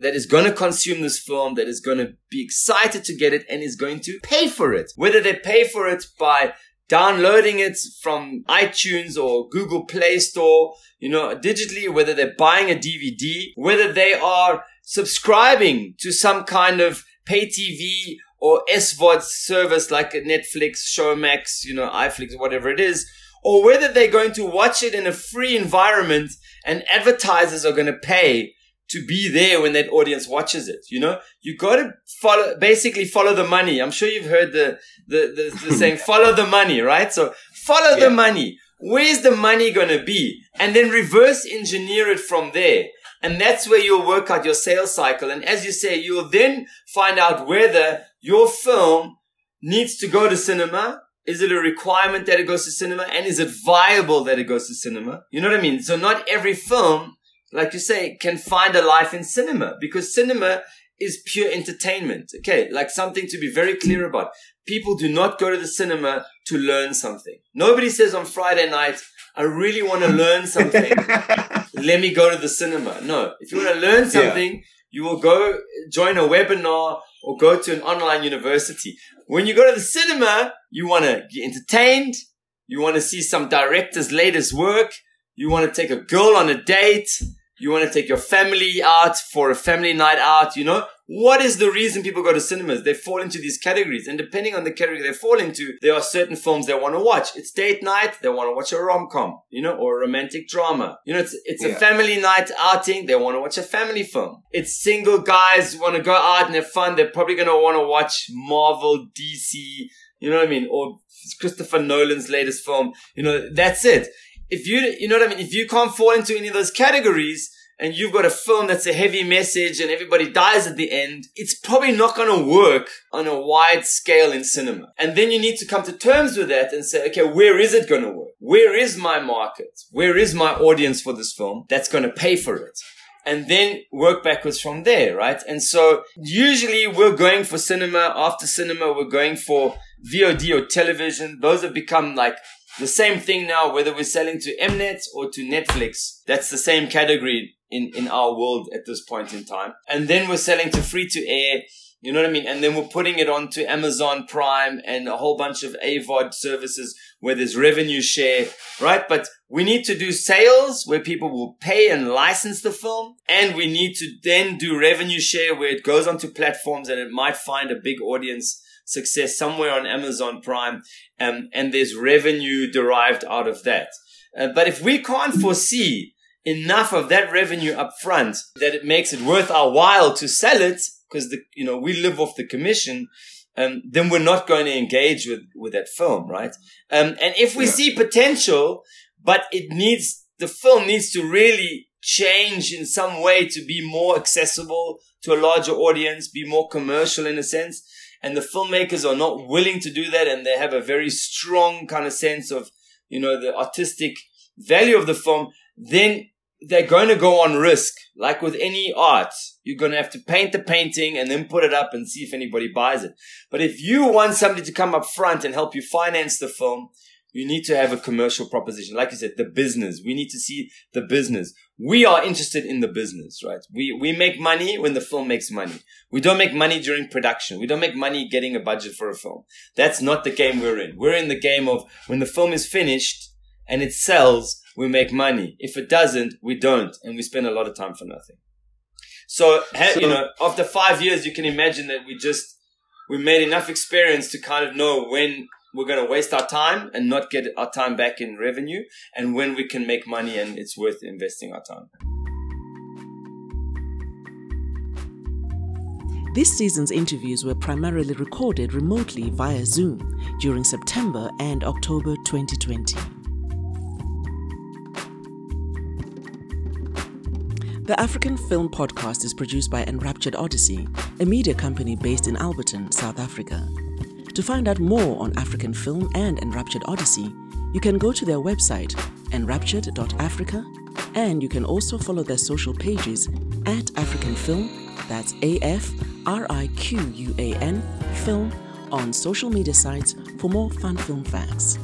that is going to consume this film, that is going to be excited to get it and is going to pay for it. Whether they pay for it by downloading it from iTunes or Google Play Store, you know, digitally, whether they're buying a DVD, whether they are subscribing to some kind of pay TV or SVOD service like Netflix, Showmax, you know, iFlix, whatever it is, or whether they're going to watch it in a free environment and advertisers are going to pay to be there when that audience watches it. You know, you got to follow, basically follow the money. I'm sure you've heard the, the, the, the saying, follow the money, right? So follow yeah. the money. Where's the money going to be? And then reverse engineer it from there. And that's where you'll work out your sales cycle. And as you say, you'll then find out whether your film needs to go to cinema. Is it a requirement that it goes to cinema? And is it viable that it goes to cinema? You know what I mean? So not every film, like you say, can find a life in cinema because cinema is pure entertainment. Okay. Like something to be very clear about. People do not go to the cinema to learn something. Nobody says on Friday night, I really want to learn something. Let me go to the cinema. No, if you want to learn something, yeah. you will go join a webinar or go to an online university. When you go to the cinema, you want to get entertained. You want to see some director's latest work. You want to take a girl on a date. You want to take your family out for a family night out, you know? What is the reason people go to cinemas? They fall into these categories. And depending on the category they fall into, there are certain films they want to watch. It's date night. They want to watch a rom-com, you know, or a romantic drama. You know, it's, it's yeah. a family night outing. They want to watch a family film. It's single guys want to go out and have fun. They're probably going to want to watch Marvel, DC, you know what I mean? Or Christopher Nolan's latest film. You know, that's it if you, you know what I mean? If you can't fall into any of those categories and you've got a film that's a heavy message and everybody dies at the end, it's probably not going to work on a wide scale in cinema. And then you need to come to terms with that and say, okay, where is it going to work? Where is my market? Where is my audience for this film that's going to pay for it? and then work backwards from there, right? And so usually we're going for cinema. After cinema, we're going for VOD or television. Those have become like the same thing now, whether we're selling to Mnet or to Netflix, that's the same category in, in our world at this point in time. And then we're selling to free to air. You know what I mean? And then we're putting it onto Amazon Prime and a whole bunch of AVOD services where there's revenue share, right? But we need to do sales where people will pay and license the film. And we need to then do revenue share where it goes onto platforms and it might find a big audience success somewhere on Amazon Prime, um, and there's revenue derived out of that. Uh, but if we can't foresee enough of that revenue up front that it makes it worth our while to sell it, because the you know we live off the commission, um, then we're not going to engage with with that film, right? Um, and if we yeah. see potential, but it needs the film needs to really change in some way to be more accessible to a larger audience, be more commercial in a sense, and the filmmakers are not willing to do that and they have a very strong kind of sense of, you know, the artistic value of the film, then they're going to go on risk. Like with any art, you're going to have to paint the painting and then put it up and see if anybody buys it. But if you want somebody to come up front and help you finance the film, you need to have a commercial proposition. Like you said, the business. We need to see the business. We are interested in the business, right? We, we make money when the film makes money. We don't make money during production. We don't make money getting a budget for a film. That's not the game we're in. We're in the game of when the film is finished and it sells, we make money. If it doesn't, we don't. And we spend a lot of time for nothing. So, so you know, after five years, you can imagine that we just, we made enough experience to kind of know when we're going to waste our time and not get our time back in revenue and when we can make money and it's worth investing our time. This season's interviews were primarily recorded remotely via Zoom during September and October 2020. The African Film Podcast is produced by Enraptured Odyssey, a media company based in Alberton, South Africa. To find out more on African film and Enraptured Odyssey, you can go to their website, enraptured.africa, and you can also follow their social pages at AfriQuan Film, that's A F R I Q U A N, film, on social media sites for more fun film facts.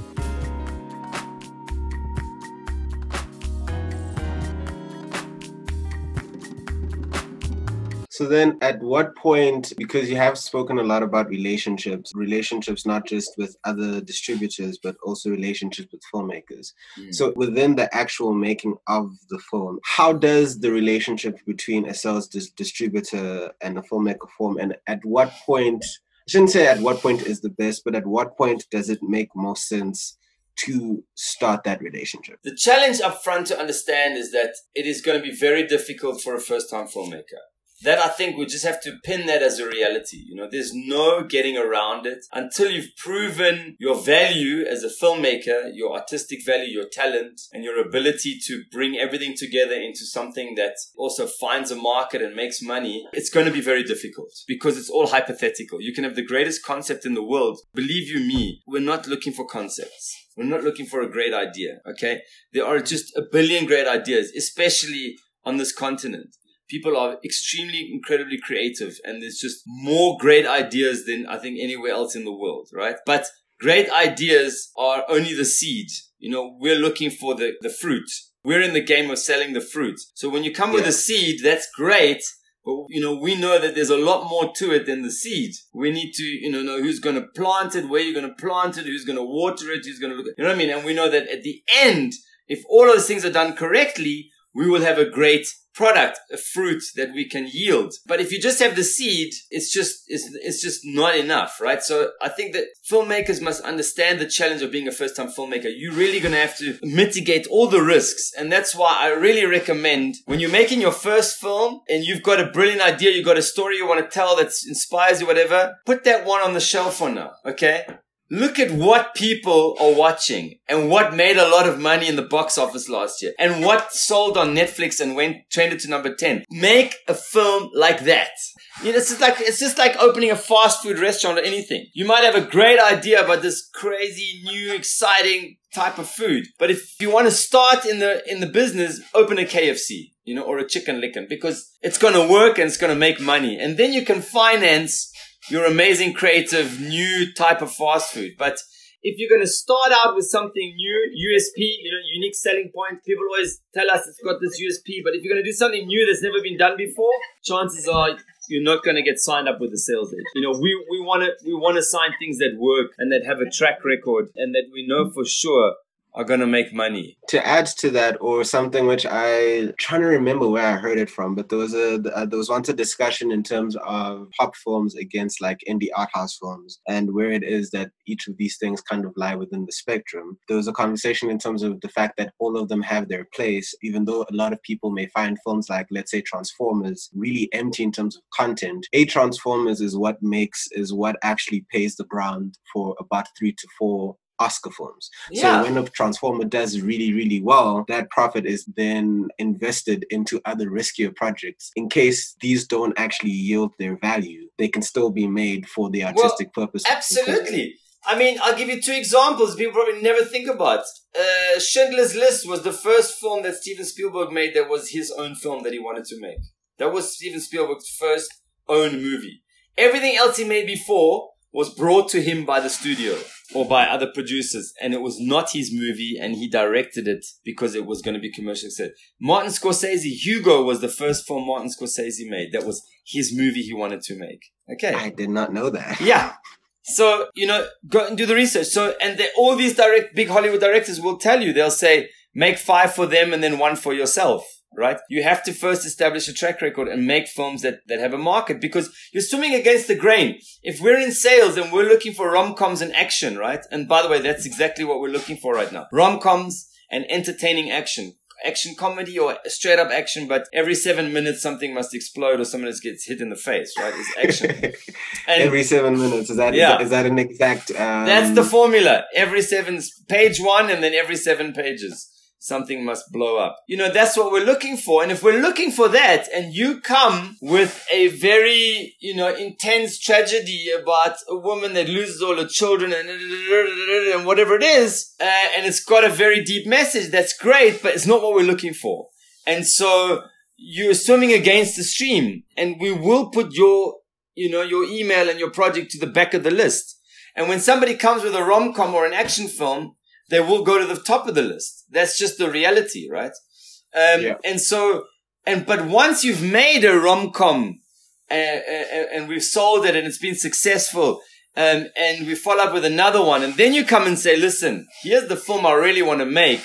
So then, at what point, because you have spoken a lot about relationships, relationships not just with other distributors, but also relationships with filmmakers. Mm. So within the actual making of the film, how does the relationship between a sales dis- distributor and a filmmaker form? And at what point, I shouldn't say at what point is the best, but at what point does it make most sense to start that relationship? The challenge up front to understand is that it is going to be very difficult for a first time filmmaker. That I think we just have to pin that as a reality. You know, there's no getting around it until you've proven your value as a filmmaker, your artistic value, your talent, and your ability to bring everything together into something that also finds a market and makes money. It's going to be very difficult because it's all hypothetical. You can have the greatest concept in the world. Believe you me, we're not looking for concepts. We're not looking for a great idea. Okay. There are just a billion great ideas, especially on this continent. People are extremely, incredibly creative and there's just more great ideas than I think anywhere else in the world, right? But great ideas are only the seed. You know, we're looking for the, the fruit. We're in the game of selling the fruit. So when you come with a seed, that's great. But you know, we know that there's a lot more to it than the seed. We need to, you know, know who's going to plant it, where you're going to plant it, who's going to water it, who's going to look at, you know what I mean? And we know that at the end, if all of those things are done correctly, we will have a great product, a fruit that we can yield. But if you just have the seed, it's just, it's, it's just not enough, right? So I think that filmmakers must understand the challenge of being a first time filmmaker. You're really going to have to mitigate all the risks. And that's why I really recommend when you're making your first film and you've got a brilliant idea, you've got a story you want to tell that inspires you, whatever, put that one on the shelf for now. Okay. Look at what people are watching and what made a lot of money in the box office last year and what sold on Netflix and went trended to number 10. Make a film like that. You know, it's just like, it's just like opening a fast food restaurant or anything. You might have a great idea about this crazy, new, exciting type of food. But if you want to start in the, in the business, open a KFC, you know, or a chicken licken because it's going to work and it's going to make money. And then you can finance your amazing, creative, new type of fast food. But if you're going to start out with something new, USP, you know, unique selling point, people always tell us it's got this USP. But if you're going to do something new that's never been done before, chances are you're not going to get signed up with the sales agent. You know, we, we want to we want to sign things that work and that have a track record and that we know for sure are to make money. To add to that, or something which I trying to remember where I heard it from, but there was a uh, there was once a discussion in terms of pop films against like indie art house films, and where it is that each of these things kind of lie within the spectrum. There was a conversation in terms of the fact that all of them have their place, even though a lot of people may find films like let's say Transformers really empty in terms of content. A Transformers is what makes is what actually pays the ground for about three to four Oscar films. Yeah. So when a transformer does really, really well, that profit is then invested into other riskier projects. In case these don't actually yield their value, they can still be made for the artistic purpose. Absolutely. I mean, I'll give you two examples people probably never think about. Uh, Schindler's List was the first film that Steven Spielberg made that was his own film that he wanted to make. That was Steven Spielberg's first own movie. Everything else he made before was brought to him by the studio or by other producers and it was not his movie and he directed it because it was going to be commercial success. Martin Scorsese, Hugo was the first film Martin Scorsese made. That was his movie he wanted to make. Okay. I did not know that. Yeah. So, you know, go and do the research. So, and they, all these direct, big Hollywood directors will tell you, they'll say, make five for them and then one for yourself right? You have to first establish a track record and make films that, that have a market because you're swimming against the grain. If we're in sales and we're looking for rom-coms and action, right? And by the way, that's exactly what we're looking for right now. Rom-coms and entertaining action. Action comedy or straight up action, but every seven minutes something must explode or someone gets hit in the face, right? It's action. Every seven minutes is that, Yeah. is that is that an exact? Um, that's the formula. Every seven, page one and then every seven pages. Something must blow up. You know, that's what we're looking for. And if we're looking for that and you come with a very, you know, intense tragedy about a woman that loses all her children and, and whatever it is, uh, and it's got a very deep message, that's great, but it's not what we're looking for. And so you're swimming against the stream and we will put your, you know, your email and your project to the back of the list. And when somebody comes with a rom-com or an action film, they will go to the top of the list. That's just the reality, right? Um, Yeah. and so, and, but once you've made a rom-com and, and, and we've sold it and it's been successful. Um, and we follow up with another one. And then you come and say, listen, here's the film I really want to make.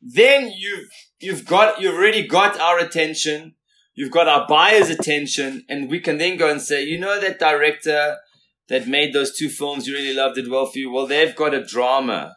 Then you've, you've got, you've already got our attention. You've got our buyer's attention and we can then go and say, you know, that director that made those two films, you really loved it well for you. Well, they've got a drama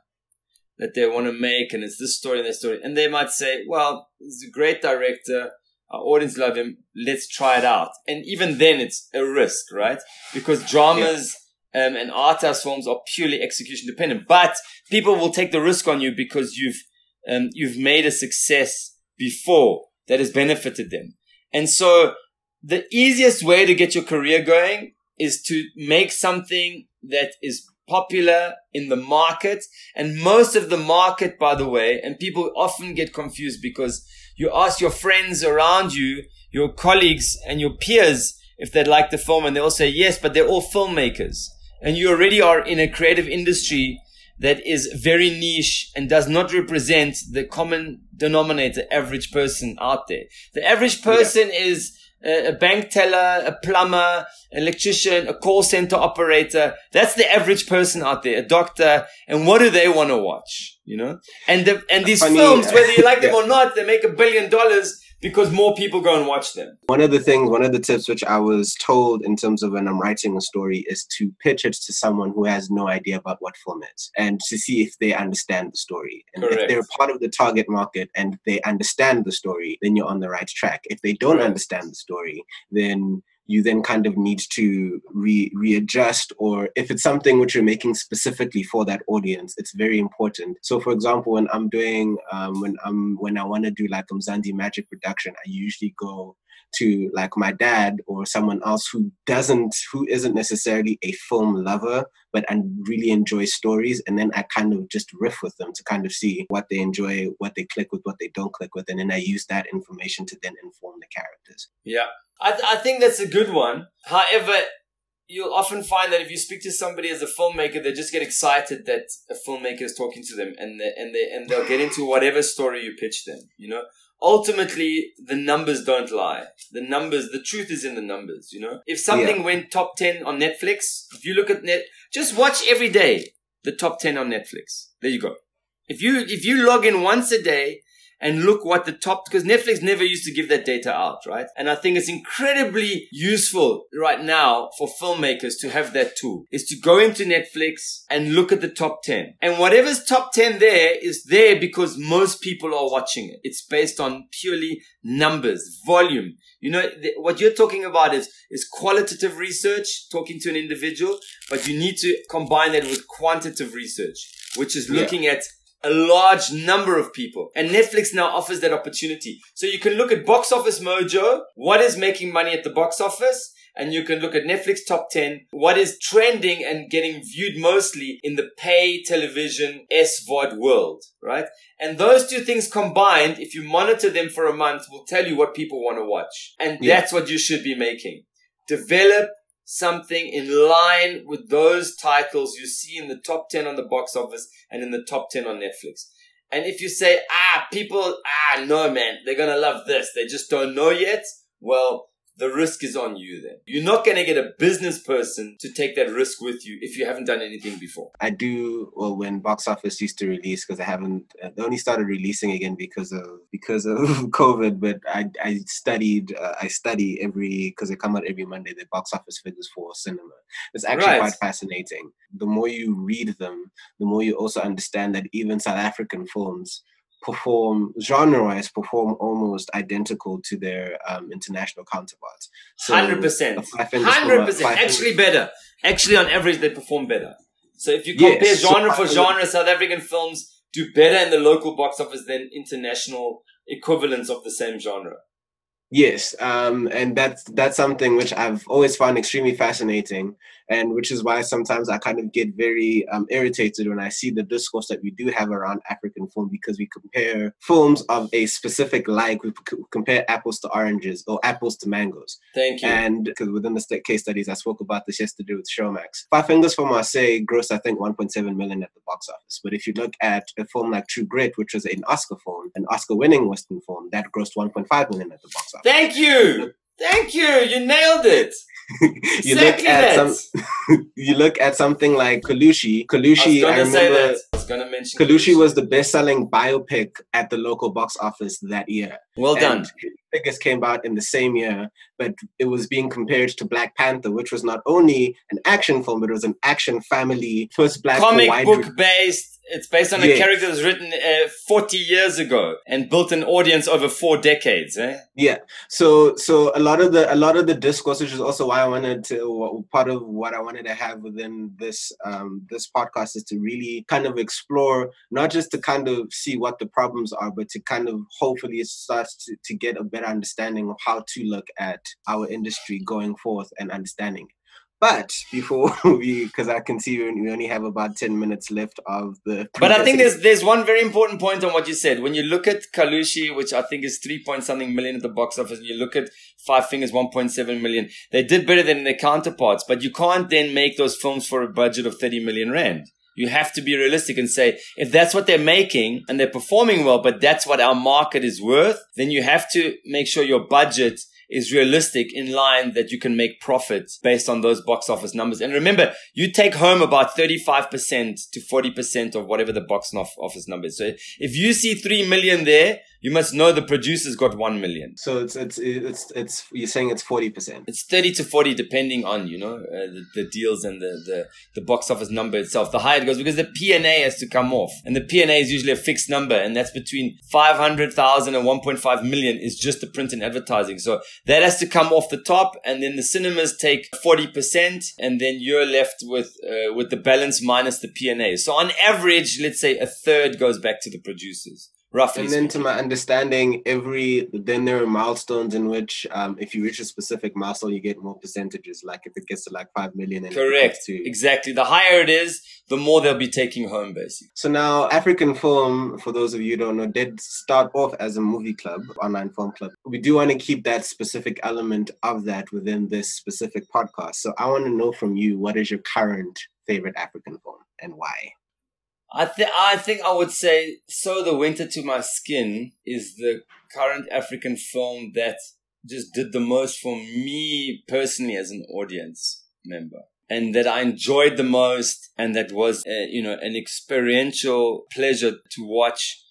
that they want to make and it's this story and that story. And they might say, well, he's a great director. Our audience love him. Let's try it out. And even then it's a risk, right? Because dramas um, and art house films are purely execution dependent, but people will take the risk on you because you've, um, you've made a success before that has benefited them. And so the easiest way to get your career going is to make something that is popular in the market. And most of the market, by the way, and people often get confused because you ask your friends around you, your colleagues and your peers if they'd like the film and they all say yes, but they're all filmmakers. And you already are in a creative industry that is very niche and does not represent the common denominator average person out there. The average person yeah. is a bank teller, a plumber, electrician, a call center operator. That's the average person out there, a doctor. And what do they want to watch? You know? And the, and these Funny, films, whether you like them or not, they make a billion dollars because more people go and watch them. One of the things, one of the tips which I was told in terms of when I'm writing a story is to pitch it to someone who has no idea about what film is and to see if they understand the story. And Correct. if they're part of the target market and they understand the story, then you're on the right track. If they don't Correct. understand the story, then you then kind of need to re- readjust or if it's something which you're making specifically for that audience it's very important. So for example when i'm doing um, when i'm when i want to do like a mzansi magic production i usually go to like my dad or someone else who doesn't who isn't necessarily a film lover but and really enjoy stories and then i kind of just riff with them to kind of see what they enjoy what they click with what they don't click with and then i use that information to then inform the characters yeah I, th- I think that's a good one. However, you'll often find that if you speak to somebody as a filmmaker, they just get excited that a filmmaker is talking to them, and they, and they and they'll get into whatever story you pitch them. You know, ultimately the numbers don't lie. The numbers, the truth is in the numbers. You know, if something yeah. went top ten on Netflix, if you look at net, just watch every day the top ten on Netflix. There you go. If you if you log in once a day and look what the top, because Netflix never used to give that data out, right? And I think it's incredibly useful right now for filmmakers to have that tool is to go into Netflix and look at the top 10. And whatever's top 10 there is there because most people are watching it. It's based on purely numbers, volume. You know, th- what you're talking about is, is qualitative research, talking to an individual, but you need to combine that with quantitative research, which is looking yeah. at a large number of people. And Netflix now offers that opportunity. So you can look at Box Office Mojo, what is making money at the box office, and you can look at Netflix top 10, what is trending and getting viewed mostly in the pay television SVOD world, right? And those two things combined, if you monitor them for a month, will tell you what people want to watch. And yeah. that's what you should be making. Develop something in line with those titles you see in the top 10 on the box office and in the top 10 on Netflix. And if you say, ah, people, ah, no, man, they're going to love this. They just don't know yet. Well, the risk is on you then. You're not going to get a business person to take that risk with you if you haven't done anything before. I do, well, when box office used to release, because I haven't, they only started releasing again because of, because of COVID, but I, I studied, uh, I study every, because they come out every Monday, the box office figures for cinema. It's actually right. quite fascinating. The more you read them, the more you also understand that even South African films, perform genre-wise perform almost identical to their um, international counterparts. Hundred percent, hundred percent. Actually, better. Actually, on average, they perform better. So if you compare yes, genre so, for genre, South African films do better in the local box office than international equivalents of the same genre. Yes, um, and that's that's something which I've always found extremely fascinating, and which is why sometimes I kind of get very um, irritated when I see the discourse that we do have around African film because we compare films of a specific like, we compare apples to oranges or apples to mangoes. Thank you. And because within the case studies, I spoke about this yesterday with Showmax. Five Fingers for Marseille grossed I think 1.7 million at the box office, but if you look at a film like True Grit, which was an Oscar film, an Oscar-winning Western film, that grossed 1.5 million at the box office. Thank you. Thank you. You nailed it. you exactly look at that. some you look at something like Kalushi. Kalushi, I I, was gonna say remember that. I was gonna mention Kalushi was the best-selling biopic at the local box office that year. well done. And Figures came out in the same year, but it was being compared to Black Panther, which was not only an action film, but it was an action family first black Comic book based. It's based on a character that was written uh, 40 years ago and built an audience over four decades. Eh? Yeah. So so a lot of the a lot of the discourse, which is also why I wanted to part of what I wanted to have within this um this podcast is to really kind of explore not just to kind of see what the problems are, but to kind of hopefully start to, to get a better understanding of how to look at our industry going forth and understanding. But before we, because I can see we only have about ten minutes left of the. But I think there's there's one very important point on what you said. When you look at Kalushi, which I think is three point something million at the box office, and you look at Five Fingers, one point seven million, they did better than their counterparts. But you can't then make those films for a budget of thirty million rand. You have to be realistic and say, if that's what they're making and they're performing well, but that's what our market is worth, then you have to make sure your budget is realistic in line that you can make profits based on those box office numbers. And remember, you take home about 35% to 40% of whatever the box office number is. So if you see 3 million there, you must know the producers got 1 million. So it's it's it's it's you're saying it's forty percent. It's 30 to 40 depending on, you know, uh, the, the deals and the, the, the box office number itself. The higher it goes because the P&A has to come off. And the P&A is usually a fixed number and that's between 500,000 and 1.5 million is just the print and advertising. So that has to come off the top and then the cinemas take 40% and then you're left with, uh, with the balance minus the P&A. So on average, let's say a third goes back to the producers. Roughly. And then, to my understanding, every then there are milestones in which, um, if you reach a specific milestone, you get more percentages. Like if it gets to like five million, and Correct. to Exactly. The higher it is, the more they'll be taking home, basically. So now, African Film, for those of you who don't know, did start off as a movie club, online film club. We do want to keep that specific element of that within this specific podcast. So I want to know from you, what is your current favorite African film and why? I think I think I would say "Sew the Winter to My Skin" is the current African film that just did the most for me personally as an audience member, and that I enjoyed the most, and that was uh, you know an experiential pleasure to watch,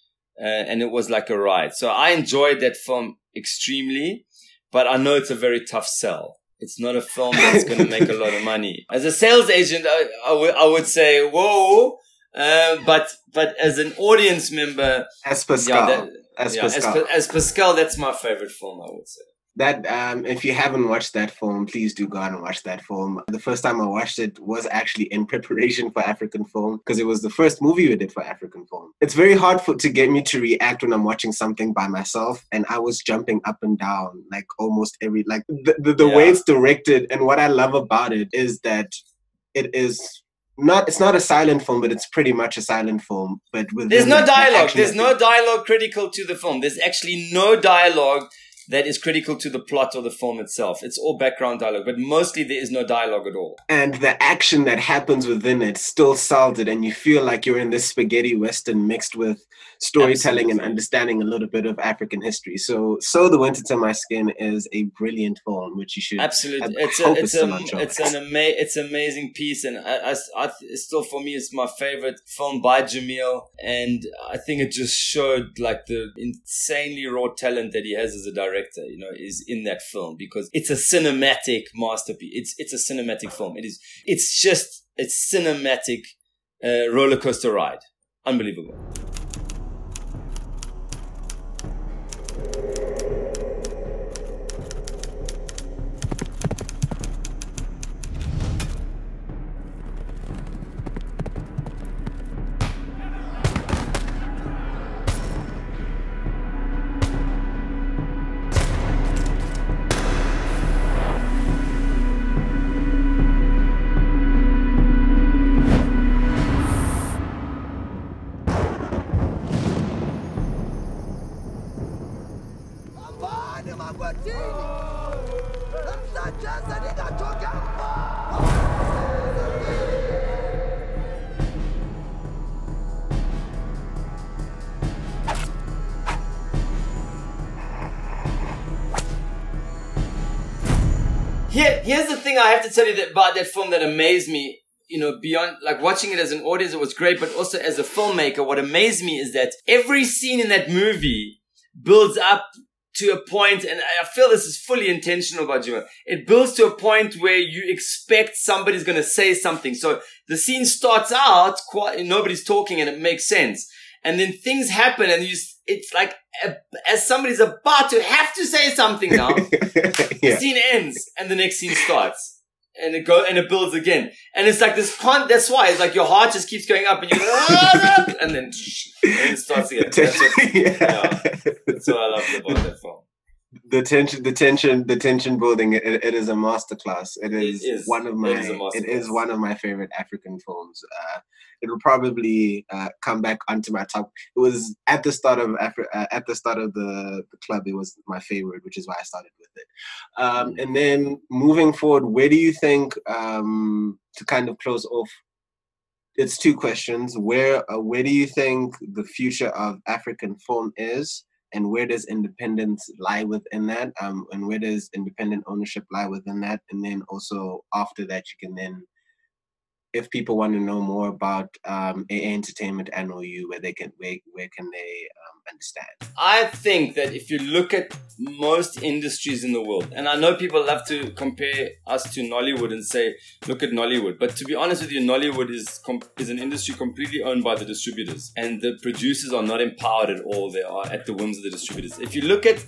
uh, and it was like a ride. So I enjoyed that film extremely, but I know it's a very tough sell. It's not a film that's going to make a lot of money. As a sales agent, I, I, w- I would say, whoa. Uh, but but as an audience member, As Pascal. that- as yeah, Pascal. Pa- as Pascal, that's my favorite film. I would say. That um, if you haven't watched that film, please do go out and watch that film. The first time I watched it was actually in preparation for African film because it was the first movie we did for African film. It's very hard for to get me to react when I'm watching something by myself, and I was jumping up and down like almost every like the the, the way it's directed. And what I love about it is that it is not it's not a silent film, but it's pretty much a silent film. But with There's no dialogue. There's no dialogue critical to the film. There's actually no dialogue that is critical to the plot or the film itself. It's all background dialogue, but mostly there is no dialogue at all. and the action that happens within it still sells it and you feel like you're in this spaghetti western mixed with storytelling and understanding a little bit of african history so Sew the Winter to My Skin is a brilliant film which you should Absolutely, it's a, it's it's a, it's an ama- it's an amazing piece, and I, I, I it's still for me, it's my favorite film by Jahmil, and I think it just showed like the insanely raw talent that he has as a director. You know, is in that film because it's a cinematic masterpiece. It's it's a cinematic film. It is. It's just it's cinematic uh, roller coaster ride. Unbelievable. To tell you that about that film that amazed me. You know, beyond like watching it as an audience, it was great, but also as a filmmaker, what amazed me is that every scene in that movie builds up to a point, and I feel this is fully intentional by Juma. It builds to a point where you expect somebody's going to say something. So the scene starts out, quite, nobody's talking and it makes sense. And then things happen and you, it's like as somebody's about to have to say something now, yeah. the scene ends and the next scene starts. And it go and it builds again, and it's like this. Con- that's why it's like your heart just keeps going up, and you go, ah, ah, ah, and then and it starts again. That's what, yeah. yeah. That's what I love about that film the tension the tension the tension building it, it is a masterclass. It is, it is one of my it, it is one of my favorite african films. Uh, it'll probably uh, come back onto my top. It was at the start of Afri- uh, at the start of the, the club it was my favorite which is why i started with it. Um, and then moving forward where do you think um, to kind of close off it's two questions. Where uh, where do you think the future of african film is and where does independence lie within that um, and where does independent ownership lie within that? And then also after that you can then if people want to know more about um, AA Entertainment and OU, where they can where, where can they um, understand? I think that if you look at most industries in the world, and I know people love to compare us to Nollywood and say, look at Nollywood, but to be honest with you, Nollywood is is an industry completely owned by the distributors, and the producers are not empowered at all. They are at the whims of the distributors. If you look at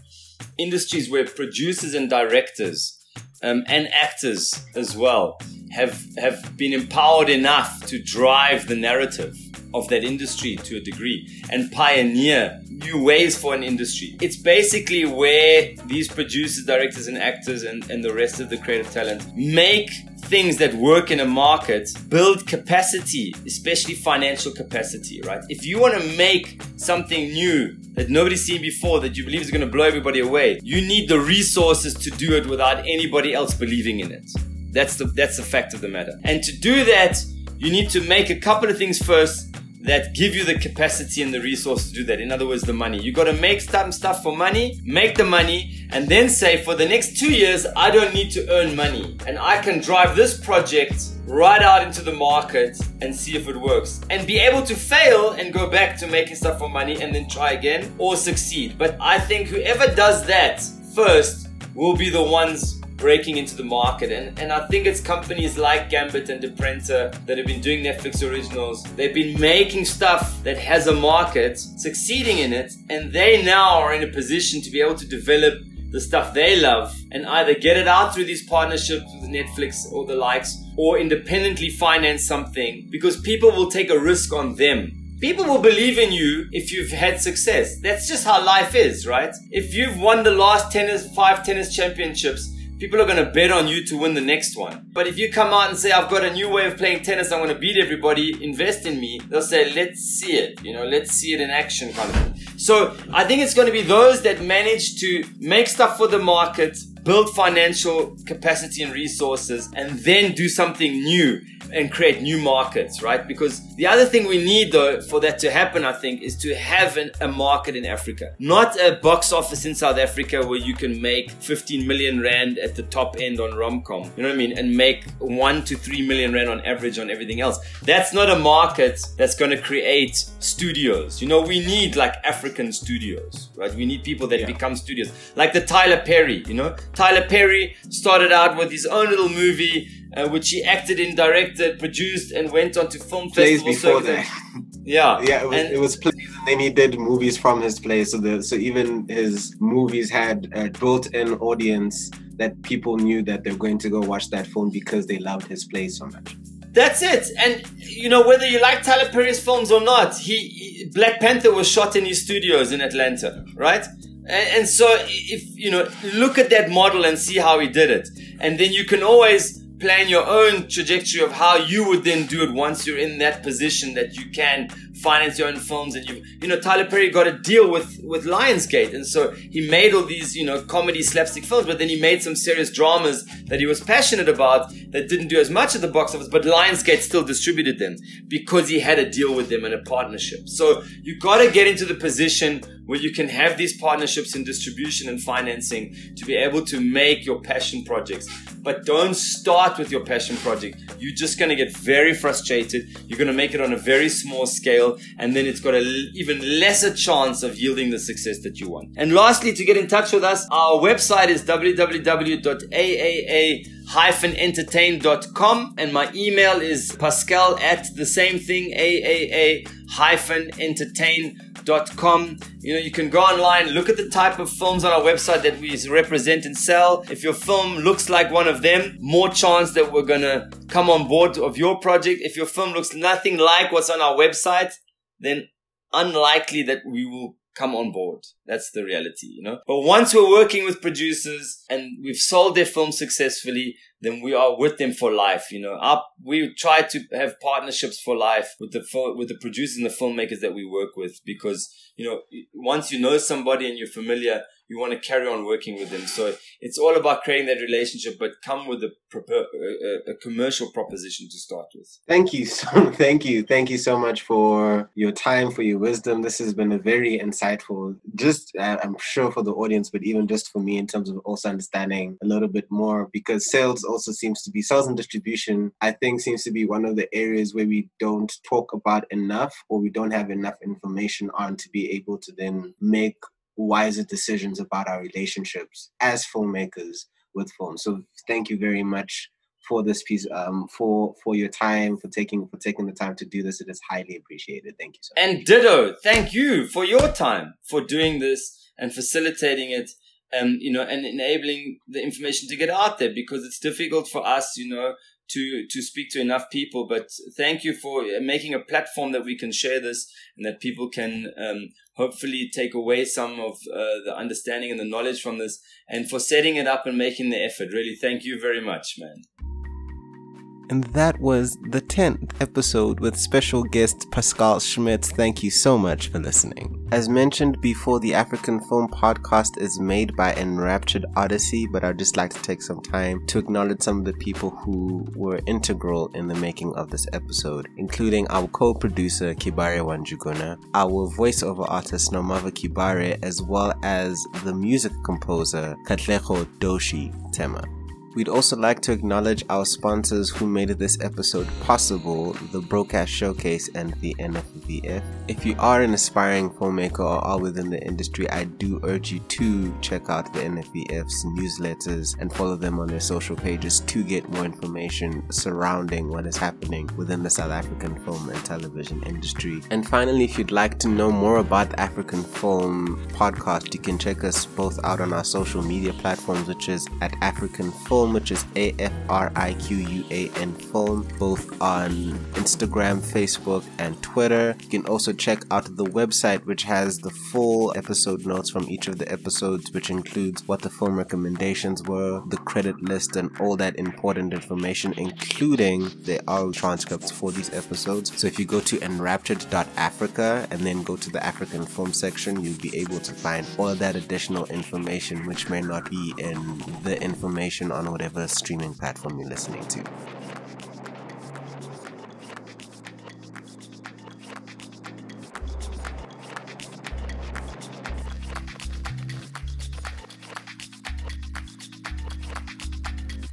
industries where producers and directors um, and actors as well have have been empowered enough to drive the narrative of that industry to a degree and pioneer new ways for an industry. It's basically where these producers, directors, and actors and, and the rest of the creative talent make things that work in a market, build capacity, especially financial capacity, right? If you want to make something new that nobody's seen before that you believe is going to blow everybody away, you need the resources to do it without anybody else believing in it. That's the that's the fact of the matter. And to do that, you need to make a couple of things first that give you the capacity and the resource to do that. In other words, the money. You got to make some stuff for money, make the money, and then say, for the next two years, I don't need to earn money. And I can drive this project right out into the market and see if it works. And be able to fail and go back to making stuff for money and then try again or succeed. But I think whoever does that first will be the ones breaking into the market. And, and I think it's companies like Gambit and Diprente that have been doing Netflix originals. They've been making stuff that has a market, succeeding in it, and they now are in a position to be able to develop the stuff they love and either get it out through these partnerships with Netflix or the likes or independently finance something because people will take a risk on them. People will believe in you if you've had success. That's just how life is, right? If you've won the last tennis, five tennis championships, people are going to bet on you to win the next one. But if you come out and say, I've got a new way of playing tennis, I'm going to beat everybody, invest in me, they'll say, let's see it, you know, let's see it in action kind of thing. So I think it's going to be those that manage to make stuff for the market, build financial capacity and resources, and then do something new and create new markets, right? Because the other thing we need though for that to happen, I think, is to have an, a market in Africa, not a box office in South Africa where you can make 15 million rand at the top end on romcom, you know what I mean, and make one to three million rand on average on everything else. That's not a market that's going to create studios. You know, we need like African studios, right? We need people that yeah. become studios, like the Tyler Perry. You know, Tyler Perry started out with his own little movie uh, which he acted in, directed, produced, and went on to film plays before that. Yeah, yeah, it was, and, it was plays, and then he did movies from his plays. So the so even his movies had a built-in audience that people knew that they're going to go watch that film because they loved his plays so much. That's it. And you know whether you like Tyler Perry's films or not, he, he Black Panther was shot in his studios in Atlanta, right? And, and so if you know, look at that model and see how he did it, and then you can always plan your own trajectory of how you would then do it once you're in that position that you can finance your own films and you you know Tyler Perry got a deal with with Lionsgate and so he made all these you know comedy slapstick films but then he made some serious dramas that he was passionate about that didn't do as much at the box office but Lionsgate still distributed them because he had a deal with them and a partnership so you got to get into the position where you can have these partnerships in distribution and financing to be able to make your passion projects. But don't start with your passion project. You're just going to get very frustrated. You're going to make it on a very small scale, and then it's got an even lesser chance of yielding the success that you want. And lastly, to get in touch with us, our website is www.aaa-entertain.com and my email is pascal at the same thing aaa-entertain.com You know, you can go online, look at the type of films on our website that we represent and sell. If your film looks like one of them, more chance that we're gonna come on board of your project. If your film looks nothing like what's on our website, then unlikely that we will come on board. That's the reality, you know. But once we're working with producers and we've sold their film successfully, then we are with them for life. You know, Our, we try to have partnerships for life with the with the producers and the filmmakers that we work with because you know once you know somebody and you're familiar, you want to carry on working with them. So it's all about creating that relationship, but come with a, a, commercial proposition to start with. Thank you so, thank you, thank you so much for your time, for your wisdom. This has been a very insightful, just uh, I'm sure for the audience, but even just for me in terms of also understanding a little bit more because sales also seems to be sales and distribution. I think seems to be one of the areas where we don't talk about enough or we don't have enough information on to be able to then make wiser decisions about our relationships as filmmakers with film. So thank you very much for this piece, um, for for your time, for taking for taking the time to do this. It is highly appreciated. Thank you so much. And ditto, thank you for your time for doing this and facilitating it. Um, you know, and enabling the information to get out there because it's difficult for us, you know, to to speak to enough people. But thank you for making a platform that we can share this and that people can um, hopefully take away some of uh, the understanding and the knowledge from this, and for setting it up and making the effort. Really, thank you very much, man. And that was the 10th episode with special guest Pascal Schmitz. Thank you so much for listening. As mentioned before, the AfriQuan Film Podcast is made by Enraptured Odyssey, but I'd just like to take some time to acknowledge some of the people who were integral in the making of this episode, including our co-producer Kibare Wanjuguna, our voiceover artist Nomava Kibare, as well as the music composer Katleho Doshi Tema. We'd also like to acknowledge our sponsors who made this episode possible the Broadcast Showcase and the NFVF. If you are an aspiring filmmaker or are within the industry, I do urge you to check out the NFVF's newsletters and follow them on their social pages to get more information surrounding what is happening within the South African film and television industry. And finally, if you'd like to know more about the AfriQuan Film podcast, you can check us both out on our social media platforms, which is at AfriQuan Film Film, which is A F R I Q U A N Film, both on Instagram, Facebook, and Twitter. You can also check out the website, which has the full episode notes from each of the episodes, which includes what the film recommendations were, the credit list, and all that important information, including the our transcripts for these episodes. So if you go to enraptured.africa and then go to the AfriQuan film section, you'll be able to find all that additional information, which may not be in the information on whatever streaming platform you're listening to.